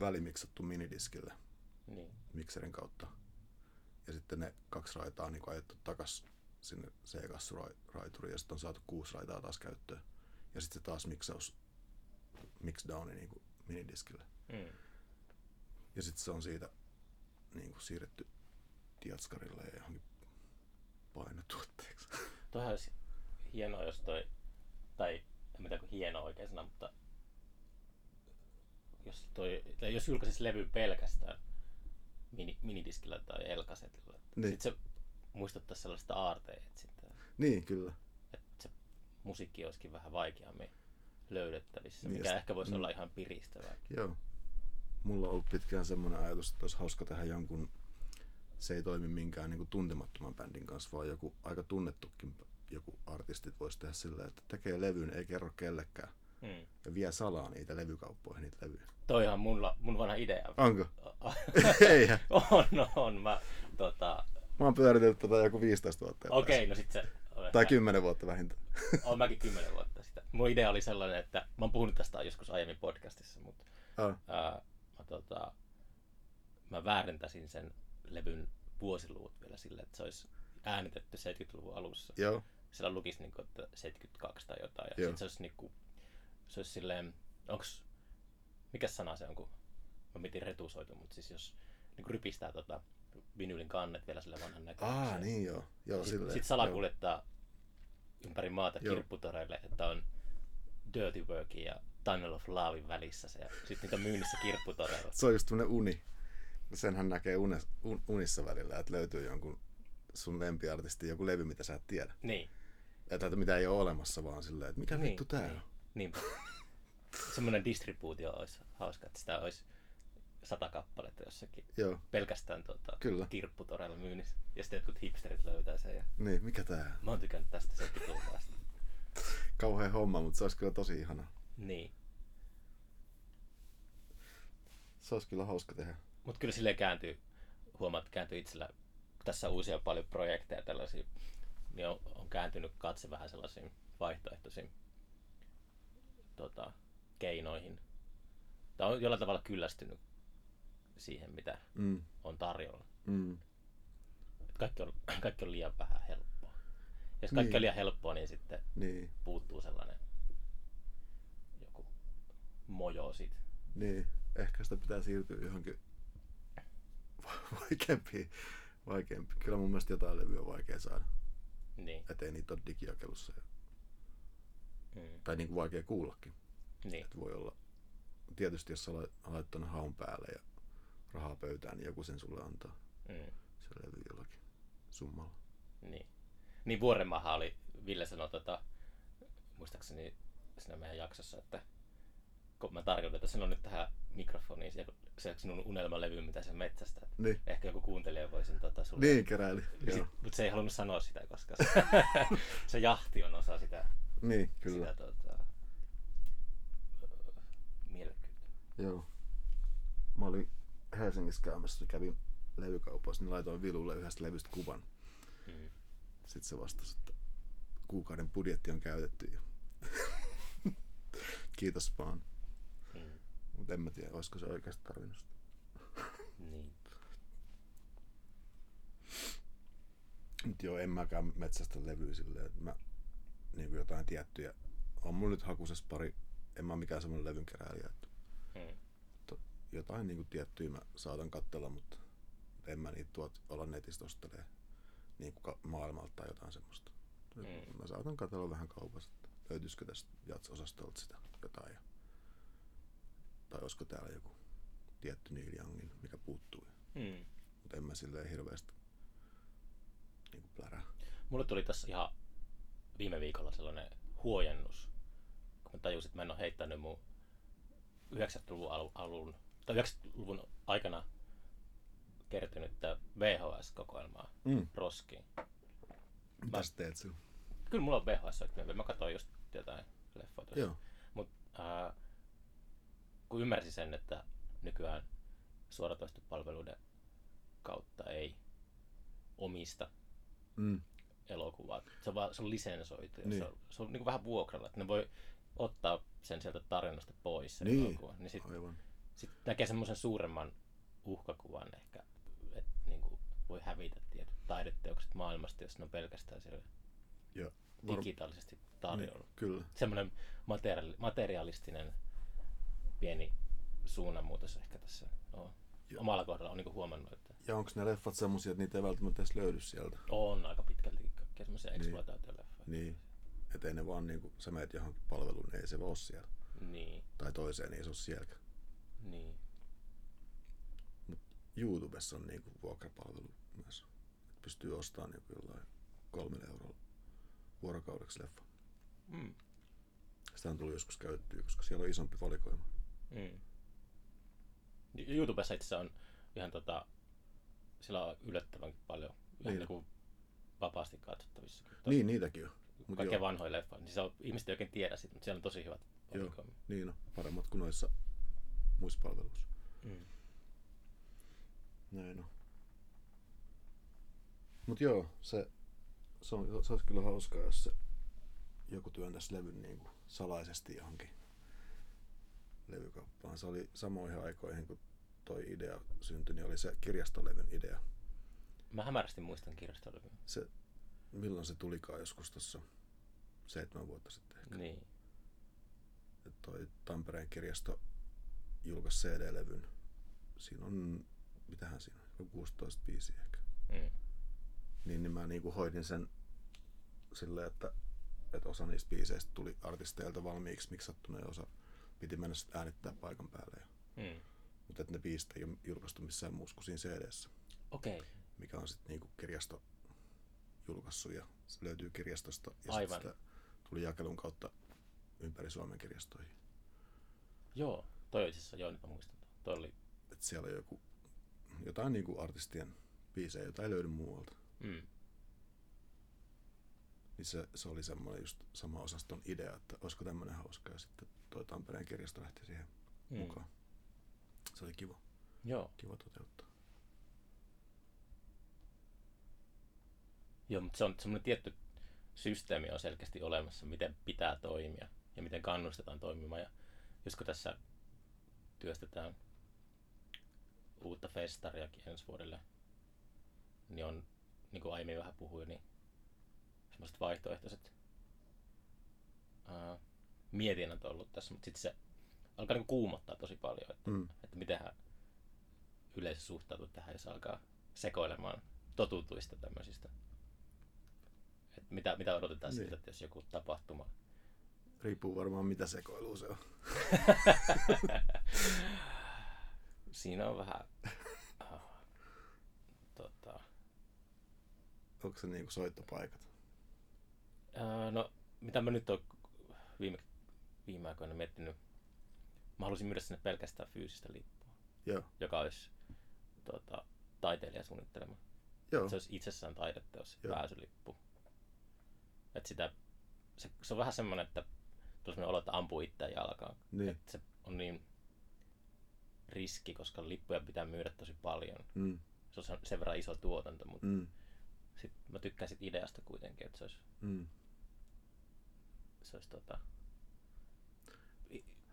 välimiksattu minidiskille Niin. mikserin kautta. Ja sitten ne kaksi raitaa on niin ajettu takas sinne C-kassuraituriin ja sitten on saatu kuusi raitaa taas käyttöön. Ja sitten se taas miksaus, mixdowni niin minidiskille. Mm. Ja sitten se on siitä niin kuin siirretty Diatskarille ja johonkin painotuotteeksi. Tuohan olisi hienoa, jos toi, tai en tiedä kuin hieno oikein sana, mutta jos, toi, tai jos julkaisisi levy pelkästään mini, minidiskillä tai elkasetilla, niin. Sitten se muistuttaisi sellaista aarteetsintää, niin, kyllä. että se musiikki olisikin vähän vaikeammin löydettävissä, Niin, mikä ja sit- ehkä voisi mm. olla ihan piristävää. Joo. Mulla on ollut pitkään semmoinen ajatus, että olisi hauska tehdä jonkun, se ei toimi minkään niin kuin tuntemattoman bändin kanssa, vaan joku aika tunnettukin joku artistit voisi tehdä silleen, että tekee levyn, ei kerro kellekään. Mm. Ja vie salaa niitä levykauppoihin niitä levyjä. Toihan mulla, mun vanha idea. Onko? Eihän. on, on. Mä, tota, Mä oon pyöritellyt tätä joku 15 vuotta. okei, no sit se... Tai 10 vuotta vähintään. Olen mäkin kymmenen vuotta sitä. Mun idea oli sellainen, että mä oon puhunut tästä joskus aiemmin podcastissa, mutta Ah, ää, mä, tota, mä väärentäisin sen levyn vuosiluvut vielä sille, että se olisi äänitetty 70-luvun alussa. joo. Siellä lukisi niinku, että 72 tai jotain. Ja Joo. sit se olisi niinku, se olisi silleen, onks, mikä sana se on, kun mä mietin retusoitu, mutta siis jos niinku rypistää tota vinylin kannet vielä sille vanhan näköiseen. Aa, niin joo. Joo, Sitten sit salakuljettaa ympäri maata Joo. kirpputoreille, että on Dirty Workin ja Tunnel of Lovein välissä se. Ja sitten niitä myynnissä kirpputoreilla. Se on just tämmönen uni. senhän näkee unes, un, unissa välillä, että löytyy jonkun sun lempiartisti joku levy, mitä sä et tiedä. Niin. Että mitä ei ole olemassa, vaan silleen, että mikä niin, vittu tää niin. on. Niinpä. Semmoinen distribuutio olisi hauska, että sitä olisi sata kappaletta jossakin Joo, pelkästään tota, Kyllä. kirpputorella myynnissä. Ja sitten jotkut hipsterit löytää sen. Ja... niin, mikä tää on? Mä oon tykännyt tästä settitultaasta. Kauhea homma, mutta se olisi kyllä tosi ihana. niin. Se olisi kyllä hauska tehdä. Mutta kyllä silleen kääntyy, huomaat, että kääntyy itsellä, tässä uusia paljon projekteja tällaisia, niin on, on kääntynyt katse vähän sellaisiin vaihtoehtoisiin tota, keinoihin. Tai on jollain tavalla kyllästynyt siihen, mitä Mm, on tarjolla. mm, Et kaikki, on, kaikki on liian vähän helppoa. Jos kaikki Niin. on liian helppoa, niin sitten niin, puuttuu sellainen joku mojo siitä. niin. Ehkä sitä pitää siirtyä johonkin vaikeampiin. Vaikeampi. Kyllä mun mielestä jotain levyä on vaikea saada. Niin. Ettei niitä ole digijakelussa. Ja- Mm. Tai niin kuin vaikea kuullakin. Niin. Että voi olla, tietysti jos sä lait- laitat tuonne haun päälle ja rahaa pöytään, niin joku sen sulle antaa. Mm. Se levy jollakin summalla. Niin. Niin Vuorenmaha oli, Ville sanoi, tota, muistaakseni siinä meidän jaksossa, että kun mä tarkoitan, että sano nyt tähän mikrofoniin se, se sinun unelmalevy, mitä sä metsästät. Niin, Ehkä joku kuuntelija voi sen tota, sulle. niin keräili. Joo. Mutta se ei halunnut sanoa sitä, koska se, se jahti on osa sitä, Niin, kyllä. sitä tota, mielekkyyttä. Joo. Mä olin Helsingissä käymässä, kävin levykaupassa, niin laitoin Vilulle yhdestä levystä kuvan. Mm. Sitten se vastasi, että kuukauden budjetti on käytetty jo. Kiitos vaan. Mm. Mutta en mä tiedä, olisiko se oikeasti tarvinnut sitä. Niin. Mut joo, en mäkään metsästä levyä silleen, mä niin kuin jotain tiettyjä. On mulla nyt hakusessa pari, en mä ole mikään semmoinen levynkeräilijä, että Mm. jotain niin kuin tiettyjä mä saatan katsella, mutta en mä niitä tuot olla netistä ostelee niin kuin maailmalta tai jotain semmoista. Mm. Mä saatan katsella vähän kaupasta, että löytyisikö tästä jats-osastolta sitä jotain. Ja, tai olisiko täällä joku tietty Neil Youngin, mikä puuttuu. Mm. Mutta en mä silleen hirveästi niin kuin plärää. Mulle tuli tässä ihan viime viikolla sellainen huojennus, kun mä tajusin, että mä en ole heittänyt mun 90-luvun alu- alun, tai 90-luvun aikana kertynyttä VHS-kokoelmaa Mm. roskiin. Mitä sä teet sillä? Kyllä mulla on VHS-soittimia, mä katsoin just jotain leffoja tuossa. Joo. Mutta äh, kun ymmärsin sen, että nykyään suoratoistopalveluiden kautta ei omista Mm. Elokuvaa. Se on, vaan, se on lisensoitu ja Niin. se on, se on niin vähän vuokralla, että ne voi ottaa sen sieltä tarinasta pois sen Niin. elokuvan. Niin sitten Aivan. sit näkee semmoisen suuremman uhkakuvan ehkä, että niin kuin voi hävitä tietyt taideteokset maailmasta, jos ne on pelkästään siellä Ja var- digitaalisesti tarjolla. niin, kyllä. Semmoinen materiaali- materialistinen pieni suunnanmuutos ehkä tässä on. Joo. Omalla kohdalla on niin huomannut, että Ja onko ne leffat semmosia, että niitä ei välttämättä edes löydy sieltä? on aika pitkälti kaikkia semmoisia Niin. exploitaatioleffoja. Niin. Että ei ne vaan niinku, sä meet johonkin palveluun, niin ei se ole siellä. Niin, Tai toiseen, niin ei se ole sielläkään. niin. YouTubessa on niinku vuokrapalvelu myös. Et pystyy ostamaan niinku jollain kolmella eurolla vuorokaudeksi leffa. Mm. Sitä on tullut joskus käyttöä, koska siellä on isompi valikoima. Mm. YouTubessa itse on ihan tota, sillä on yllättävänkin paljon ihan Niin. niin. kuin vapaasti katsottavissa. Niin, niitäkin on. Mut Kaikkea joo, vanhoja leffoja. Niin se on, ihmiset ei oikein tiedä sitä, mutta siellä on tosi hyvät Joo. valikoimat. niin on. Paremmat kuin noissa muissa palveluissa. Mm. Näin on. Mut joo, se, se, on, se olisi kyllä hauskaa, jos se joku työntäisi levyn niin kuin salaisesti johonkin levykauppaan. Se oli samoihin aikoihin, kun toi idea syntyi, niin oli se kirjastolevyn idea. Mä hämärästi muistan kirjastolevyn. Se, milloin se tulikaan joskus tuossa seitsemän vuotta sitten ehkä. Niin. Et toi Tampereen kirjasto julkaisi CD-levyn. Siinä on, mitähän siinä on, 16 biisiä ehkä. Mm. niin, niin mä niinku hoidin sen silleen, että, että osa niistä biiseistä tuli artisteilta valmiiksi miksattuneja ja osa piti mennä sitten äänittää paikan päälle. Ja Mm. Mutta ne biisit ei ole julkaistu missään muussa kuin siinä cd Okei. Okay. Mikä on sitten niinku kirjasto julkaissut ja se löytyy kirjastosta ja Aivan. sitä tuli jakelun kautta ympäri Suomen kirjastoihin. Joo, toi oli siis, joo nyt mä muistan. Toi oli, Et siellä on joku, jotain niinku artistien biisejä, jota ei löydy muualta. mm, Niin se, se oli semmoinen just sama osaston idea, että olisiko tämmöinen hauska ja sitten toi Tampereen kirjasto lähti siihen mm. mukaan. Se oli kiva, Joo, kiva toteuttaa. Joo, mutta se on semmoinen tietty systeemi on selkeästi olemassa, miten pitää toimia ja miten kannustetaan toimimaan. Ja just kun tässä työstetään uutta festariakin ensi vuodelle, niin on, niin kuin aiemmin vähän puhuin, niin semmoiset vaihtoehtoiset ää, mietinnät on ollut tässä, mutta sitten se alkaa niin kuumottaa tosi paljon, että, Mm. että mitenhän yleisö suhtautuu tähän, jos alkaa sekoilemaan totutuista tämmöisistä. Että mitä, mitä odotetaan Niin. siltä, että jos joku tapahtuma Riippuu varmaan mitä sekoilua se on. Siinä on vähän... Uh, tota, Onko se niinku soittopaikat? ää, no, mitä mä nyt oon viime, viime aikoina miettinyt, mä halusin myydä sinne pelkästään fyysistä lippua, Joo, joka olisi tota, taiteilijan suunnittelema. joo, Se olisi itsessään taideteos, Joo. pääsylippu. Et sitä, se, se on vähän semmoinen, että tulee semmoinen olo, että ampuu itseään jalkaan. niin. Et se on niin riski, koska lippuja pitää myydä tosi paljon. Mm, Se on sen verran iso tuotanto, mutta mm, sit mä tykkään sit ideasta kuitenkin, että se olisi, mm. se olisi tota...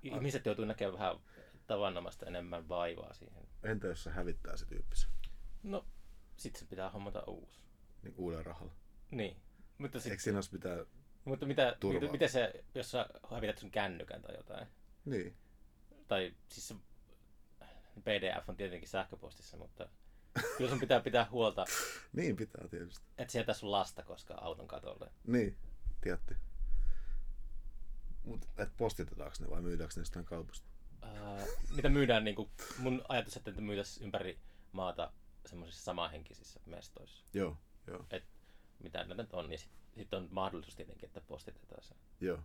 Ihmiset joutuu näkemään vähän tavanomaista enemmän vaivaa siihen. Entä jos se hävittää se tyyppisen No, sit se pitää hommata uusi. niin uudella rahalla? Niin. Mutta, sit, Eikö siinä olisi mitään... mutta mitä, turvaa? mitä, miten se, jos sä hävität sun kännykän tai jotain, Niin, tai siis se PDF on tietenkin sähköpostissa, mutta kyllä sun pitää pitää huolta, niin pitää tietysti. että sieltä sun lasta koskaan auton katolle. Niin, tietty. Mutta et postitetaanko ne vai myydäänkö ne jostain kaupasta? Mitä myydään, niin kuin, mun ajatus, että niitä myytäisiin ympäri maata semmoisissa samanhenkisissä mestoissa, Joo, joo, mitä näitä nyt on, niin sitten sit on mahdollisuus tietenkin, että postitetaan se. joo.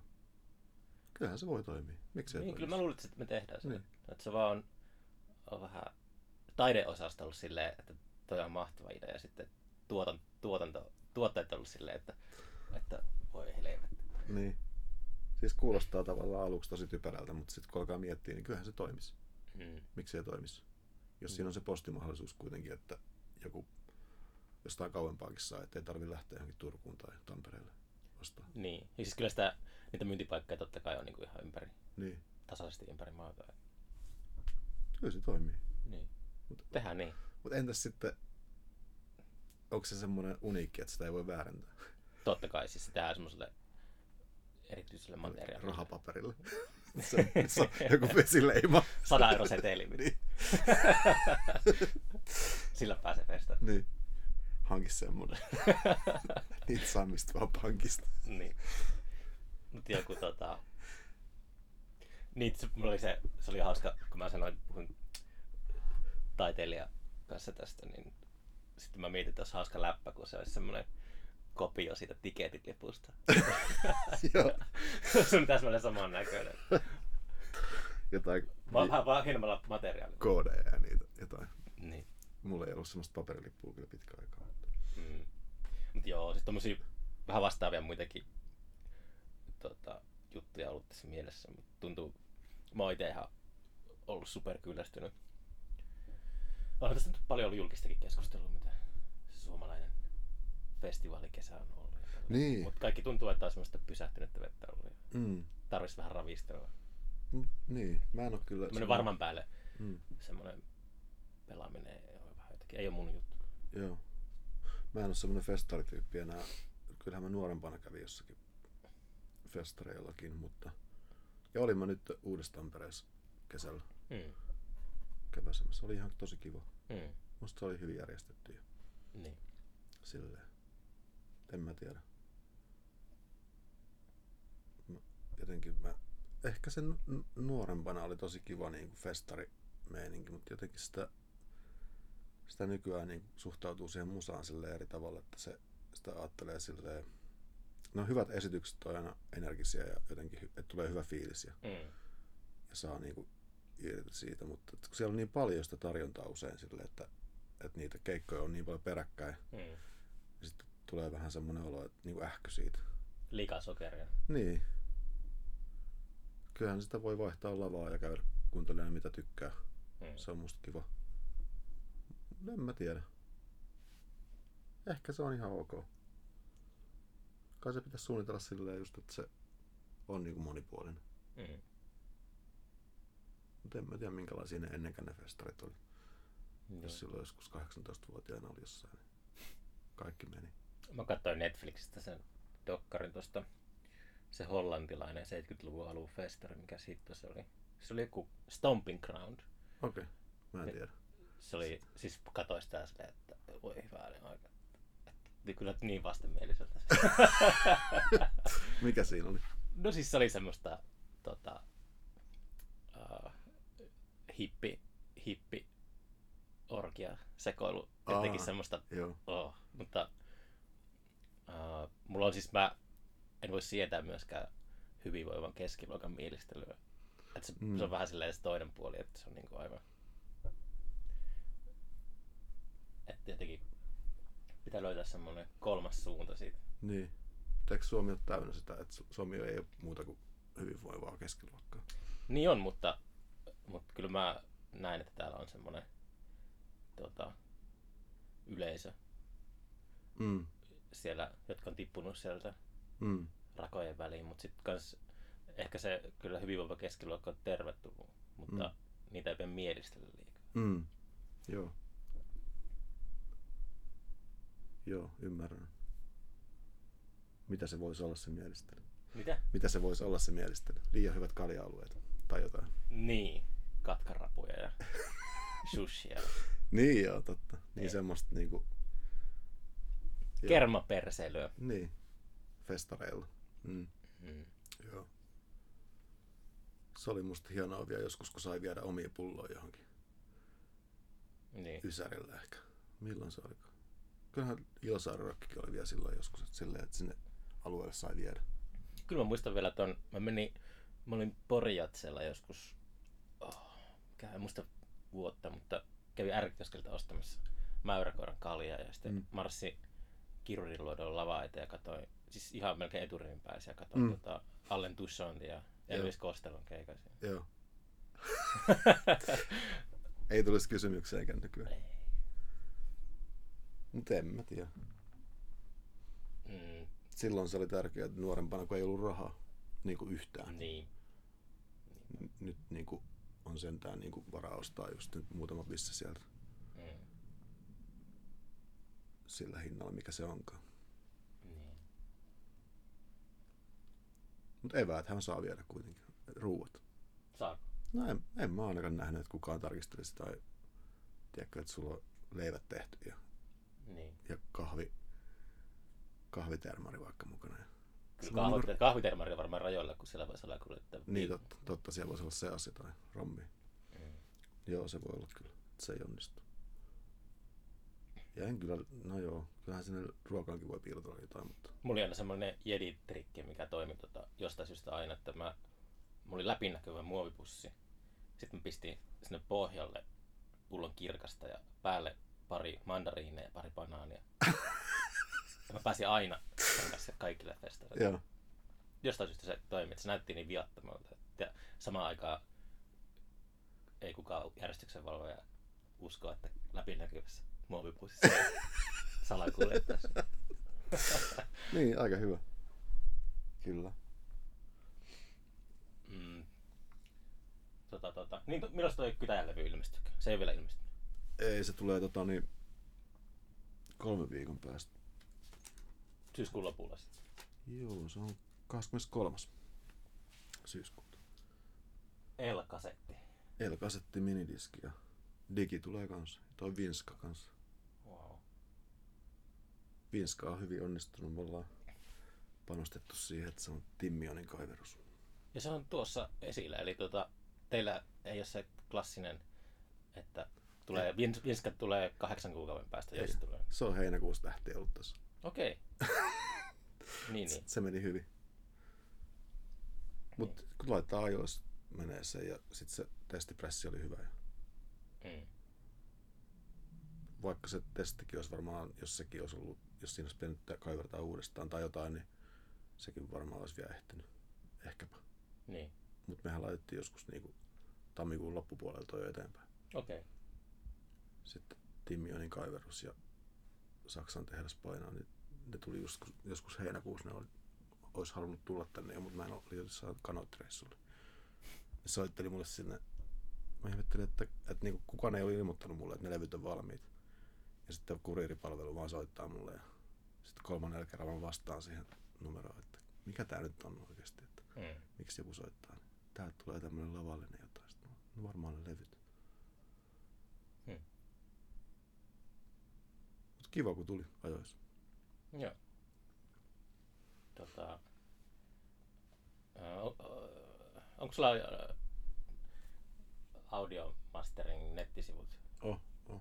Kyllähän se voi toimia. Miksei Niin, kyllä mä luulen, että me tehdään se. Niin. Että se vaan on, on vähän taideosasta ollut silleen, että toi on mahtava idea, ja sitten tuotan, tuotanto, tuottajat on ollut silleen, että, että voi helvetti. Niin. Siis kuulostaa tavallaan aluksi tosi typerältä, mutta sitten kun alkaa miettiä, niin kyllähän se toimisi. Mm. Miksi ei toimisi? Jos Mm. siinä on se postimahdollisuus kuitenkin, että joku jostain kauempaakin saa, ettei tarvitse lähteä johonkin Turkuun tai Tampereelle ostaa. Niin, ja siis kyllä sitä, niitä myyntipaikkoja totta kai on niin kuin ihan ympäri, Niin, tasaisesti ympäri maata. kyllä se toimii. Niin. Mutta Tehdään niin. mut entäs sitten, onko se semmoinen uniikki, että sitä ei voi väärentää Totta kai, siis se tehdään semmoiselle erityiselle materiaalille. rahapaperille? se, se on joku vesileima. 100 euro seteli. niin, Sillä pääsee festaan. niin. Hanki semmoinen. Niitä saa mistä vaan pankista. niin. Mutta joku tota... Niin, se, mulla oli se, se oli hauska, kun mä sanoin, puhuin taiteilijan kanssa tästä, niin sitten mä mietin, että olisi hauska läppä, kun se olisi semmoinen kopio siitä tiketit-lipusta. Joo. se on täsmälleen saman näköinen. Jotain vähän vaan hienommalla materiaalilla. koodeja ja niitä jotain. Niin. Mulla ei ollut semmoista paperilippua kyllä pitkä aikaa. Mut joo, siis tommosia vähän vastaavia muitakin tota, juttuja ollut tässä mielessä, mutta tuntuu, mä oon ite ihan ollut super kyllästynyt. Onhan tästä nyt paljon ollut julkistakin keskustelua, mitä suomalainen festivaalikesä on ollut. Niin. Mutta kaikki tuntuu, että on semmoista pysähtynyttä vettä ollut. ja Mm. Tarvitsisi vähän ravistelua. Mm, Niin, mä en oo kyllä... Tämmönen varman päälle Mm. semmoinen pelaaminen on vähän jotenkin, ei ole mun juttu. Joo. Mä en oo semmonen festarityyppi enää. Kyllähän mä nuorempana kävin jossakin festareillakin, mutta... Ja olin mä nyt Uudestampereessa kesällä Mm. keväsemässä. Se oli ihan tosi kiva. Mm. Musta se oli hyvin järjestetty ja Niin. silleen. En mä tiedä. Mä, jotenkin mä... Ehkä sen nu- nuorempana oli tosi kiva niin kuin festari meininki, mutta jotenkin sitä, sitä nykyään niin suhtautuu siihen musaan sille eri tavalla, että se sitä ajattelee silleen, no hyvät esitykset on aina energisiä ja jotenkin, että tulee hyvä fiilis ja, Mm. ja saa niin kuin irti siitä, mutta että kun siellä on niin paljon sitä tarjontaa usein sille, että, että niitä keikkoja on niin paljon peräkkäin, Mm. niin sitten tulee vähän semmoinen olo, että niin kuin ähky siitä. Likasokeria. Niin. Kyllähän sitä voi vaihtaa lavaa ja käydä kuuntelemaan mitä tykkää. Mm. Se on musta kiva. Mut En mä tiedä. Ehkä se on ihan ok. Kai se pitäisi suunnitella silleen just, että se on niinku monipuolinen. Mm. Mutta en mä tiedä minkälaisia ne ennenkään ne festarit oli. Niin. Jos silloin joskus 18-vuotiaana oli jossain. niin Kaikki meni. Mä katsoin Netflixistä sen dokkarin tuosta, se hollantilainen 70-luvun alun festari, mikä sitten se oli. Se oli joku Stomping Ground. Okei. Okay. Mä en Ne- tiedä. Se oli, siis katsoin sitä silleen, että voi hyvänen aika. Että, kyllä niin vastenmieliseltä. Mikä siinä oli? no siis se oli semmoista tota, uh, hippi, hippi orgia sekoilu. Jotenkin semmoista Joo. Oh, mutta uh, mulla on siis, mä en voi sietää myöskään hyvinvoivan keskiluokan mielistelyä. Et se, Mm. mm. se on vähän silleen se toinen puoli, että se on niinku aivan... Että jotenkin pitää löytää semmoinen kolmas suunta siitä. Niin. Eikö Suomi ole täynnä sitä, että Su- Suomi ei ole muuta kuin hyvinvoivaa keskiluokkaa? Niin on, mutta, mutta kyllä mä näen, että täällä on semmoinen tota, yleisö Mm. siellä, jotka on tippunut sieltä Mm. rakojen väliin, mutta sitten kans ehkä se kyllä hyvinvoiva keskiluokka on tervetullut, mutta mm. niitä ei pidä mielistellä liikaa. Mm. Joo. Joo, ymmärrän. Mitä se voisi olla se mielistely? Mitä? Mitä se voisi olla se mielistely? Liian hyvät kalja-alueet tai jotain. Niin, katkarapuja ja sushia. Niin joo, totta. Niin Ei. semmoista niinku... Joo. Kermaperseilyä. Niin. Festareilla. Mm. Mm. Joo. Se oli musta hienoa vielä joskus, kun sai viedä omia pulloja johonkin Niin. Ysärillä ehkä. Milloin se oli? Kyllähän Ilosaarorokkikin oli vielä silloin joskus, että, silleen, että sinne alueelle sai viedä. Kyllä mä muistan vielä ton, mä menin, mä olin Porjatsella joskus, oh, en muista vuotta, mutta kävin ärkityskeltä ostamassa mäyräkoiran kaljaa ja sitten Mm. marssi Kirurin luodon lava eteen ja katsoin, siis ihan melkein eturivin päässä ja katsoin Mm. tota, Allen Tussontin ja Elvis Costellon keikaisia. Joo. Ei tulisi kysymyksiäkään nykyään. Ei. Mutta en mä tiedä. Mm, Silloin se oli tärkeää, että nuorempana kun ei ollut rahaa niin kuin yhtään. niin. Nyt niin kuin on sentään niin kuin varaa ostaa just nyt muutama pisse sieltä Mm, sillä hinnalla, mikä se onkaan. niin. Mutta evääthän saa viedä kuitenkin. Ruuat. Saako? No en, en mä ainakaan nähnyt, että kukaan tarkistelisi tai tiedätkö, että sulla on leivät tehty ja, Niin. ja kahvi, kahvitermari vaikka mukana. Kyllä Se on kahvi, kahvitermari on varmaan rajoilla, kun siellä voisi olla kuljettaa. niin totta, totta, siellä voisi olla se asia tai rommi. Mm. Joo, se voi olla kyllä, se ei onnistu. Ja en kyllä, no joo, kyllähän sinne ruokaankin voi piilotella jotain, mutta Mulla oli aina semmoinen jedi-trikki, mikä toimi tota, jostain syystä aina, että mä, mulla oli läpinäkyvä muovipussi. Sitten mä pistin sinne pohjalle pullon kirkasta ja päälle pari mandariineja ja pari banaania. ja mä pääsin aina sen kanssa kaikille festareille. joo, Jostain syystä se toimi, että se näytti niin viattomalta. Ja samaan aikaan ei kukaan järjestyksenvalvoja usko, että läpinäkyvässä muovipussissa salakuljettaisiin. niin aika hyvä. Kyllä. Mm. Tota, tota. Niin, milloin toi Kytäjän-levy ilmestyy? Se ei vielä ilmestynyt. Ei, se tulee tota niin, kolme viikon päästä. Syyskuun lopulla sitten. Joo, se on 23. syyskuuta. L-kasetti. L-kasetti minidiski ja digi tulee kanssa. Toi Vinska kanssa. Wow. Vinska on hyvin onnistunut. Me ollaan panostettu siihen, että se on Timmionin kaiverus. Ja se on tuossa esillä, eli tota, teillä ei ole se klassinen että tulee, vins- vinskat tulee kahdeksan kuukauden päästä, jos tulee. Se on heinäkuussa lähti ollut tässä. Okei. niin, niin. Se meni hyvin. Mutta kun laittaa ajoissa menee se ja sitten se testipressi oli hyvä. Mm. vaikka se testikin olisi varmaan, jos sekin olisi ollut, jos siinä olisi pitänyt tä- kaivertaa uudestaan tai jotain, niin sekin varmaan olisi vielä ehtinyt. Ehkäpä. Niin. Mutta mehän laitettiin joskus niinku tammikuun loppupuolella toi jo eteenpäin. Okei. Sitten Timmionin kaiverus ja Saksan tehdas painaa, niin ne tuli joskus, joskus heinäkuussa, ne oli, olisi halunnut tulla tänne mutta mä en oli jossain kanoottireissulla. Ne soitteli mulle sinne. Mä ihmettelin, että, että niinku kukaan ei ole ilmoittanut mulle, että ne levyt on valmiit. Ja sitten kuriiripalvelu vaan soittaa mulle ja sitten kolmannella kerralla mä vastaan siihen numeroon, että mikä tää nyt on oikeasti, että Mm. miksi joku soittaa. Niin täältä tulee tämmönen lavallinen jotain. Sitten no varmaan ne levyt. Hmm. Mutta kiva kun tuli ajoissa. Joo. Tota, onko sulla audio mastering nettisivut Oh, oh.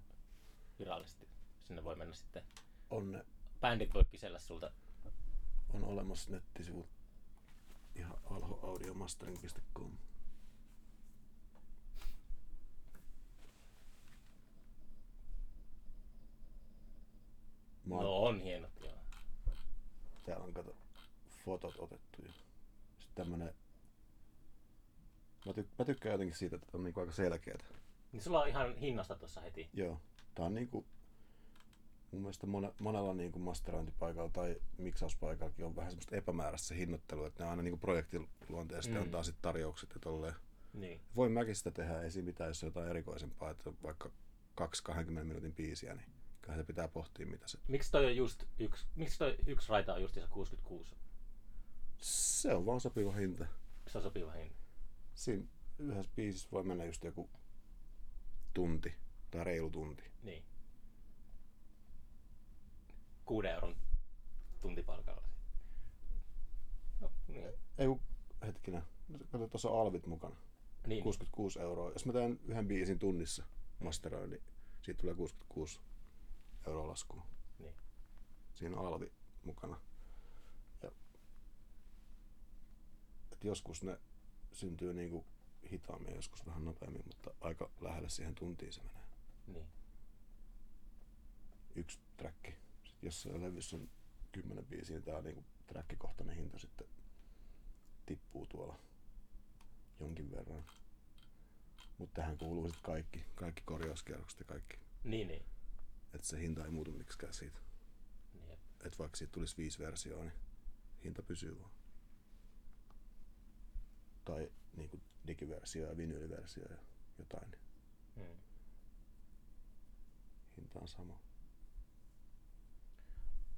virallisesti? Sinne voi mennä sitten. On, ne, Bändit voi kysellä sulta. on olemassa nettisivut ihan alhoaudiomastering.com. Mä No on hienot, joo. Täällä on kato fotot otettu ja sitten tämmönen Mä, tyk- mä tykkään jotenkin siitä, että on niinku aika selkeät. Niin sulla on ihan hinnasta tuossa heti. Joo. Tää on niinku mun mielestä mone, monella niinku masterointipaikalla tai miksauspaikallakin on vähän semmoista epämääräistä se hinnoittelu, että ne aina niinku projektiluonteisesti Mm. mm. antaa sitten tarjoukset ja tolleen. Niin. Voin mäkin sitä tehdä, ei siinä mitään, jos on jotain erikoisempaa, että on vaikka 2-20 minuutin biisiä, niin kyllähän se pitää pohtia, mitä se... Miksi toi on just yksi, miksi toi yksi raita on justiinsa 66? Se on vaan sopiva hinta. Se on sopiva hinta. Siinä yhdessä biisissä voi mennä just joku tunti tai reilu tunti. Niin. Kuuden euron tuntipalkalla. No, niin. Ei kun, hetkinen, kato tuossa on alvit mukana. Niin, 66 euroa. Jos mä teen yhden biisin tunnissa masteroin, niin siitä tulee 66 euroa laskua. Niin. Siinä on alvi mukana. Ja, et joskus ne syntyy niinku hitaammin ja joskus vähän nopeammin, mutta aika lähelle siihen tuntiin se menee. niin. Yksi träkki. Sitten jossain levyssä on 10 biisiä, niin tää on niinku träkkikohtainen hinta sitten tippuu tuolla jonkin verran. Mutta tähän kuuluu sitten kaikki, kaikki korjauskierrokset ja kaikki. Niin, niin. Että se hinta ei muutu miksikään siitä. niin. jep. Että vaikka siitä tulisi viisi versioa, niin hinta pysyy vaan. Tai niin kuin digiversio ja vinyyliversio ja jotain, niin Mm. hinta on sama.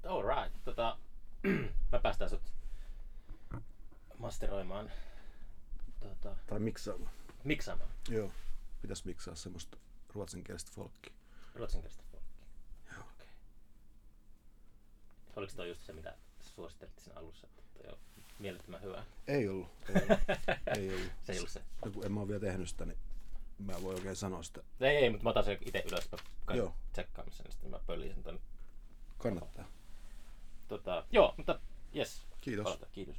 Alright. Tota, mä päästään sut masteroimaan, tota, Tai miksaamaan. miksaamaan Joo, pitäisi miksaa semmoista ruotsinkielistä folkkia. ruotsinkielistä folkkia. Joo. Okei. Oliko toi just se, mitä suosittelit siinä alussa? Toi on mielettömän hyvä. Ei ollut. Ei ollut. ei ollut. Se ei ollut se. No, kun en mä ole vielä tehnyt sitä, niin mä en voi oikein sanoa sitä. Ei, ei, mutta mä otan sen itse ylös. Joo. tsekkaamassa, niin sitten mä pöllin sen tonne. Kannattaa. Tota, joo, mutta yes. Kiitos. Palataan. Kiitos.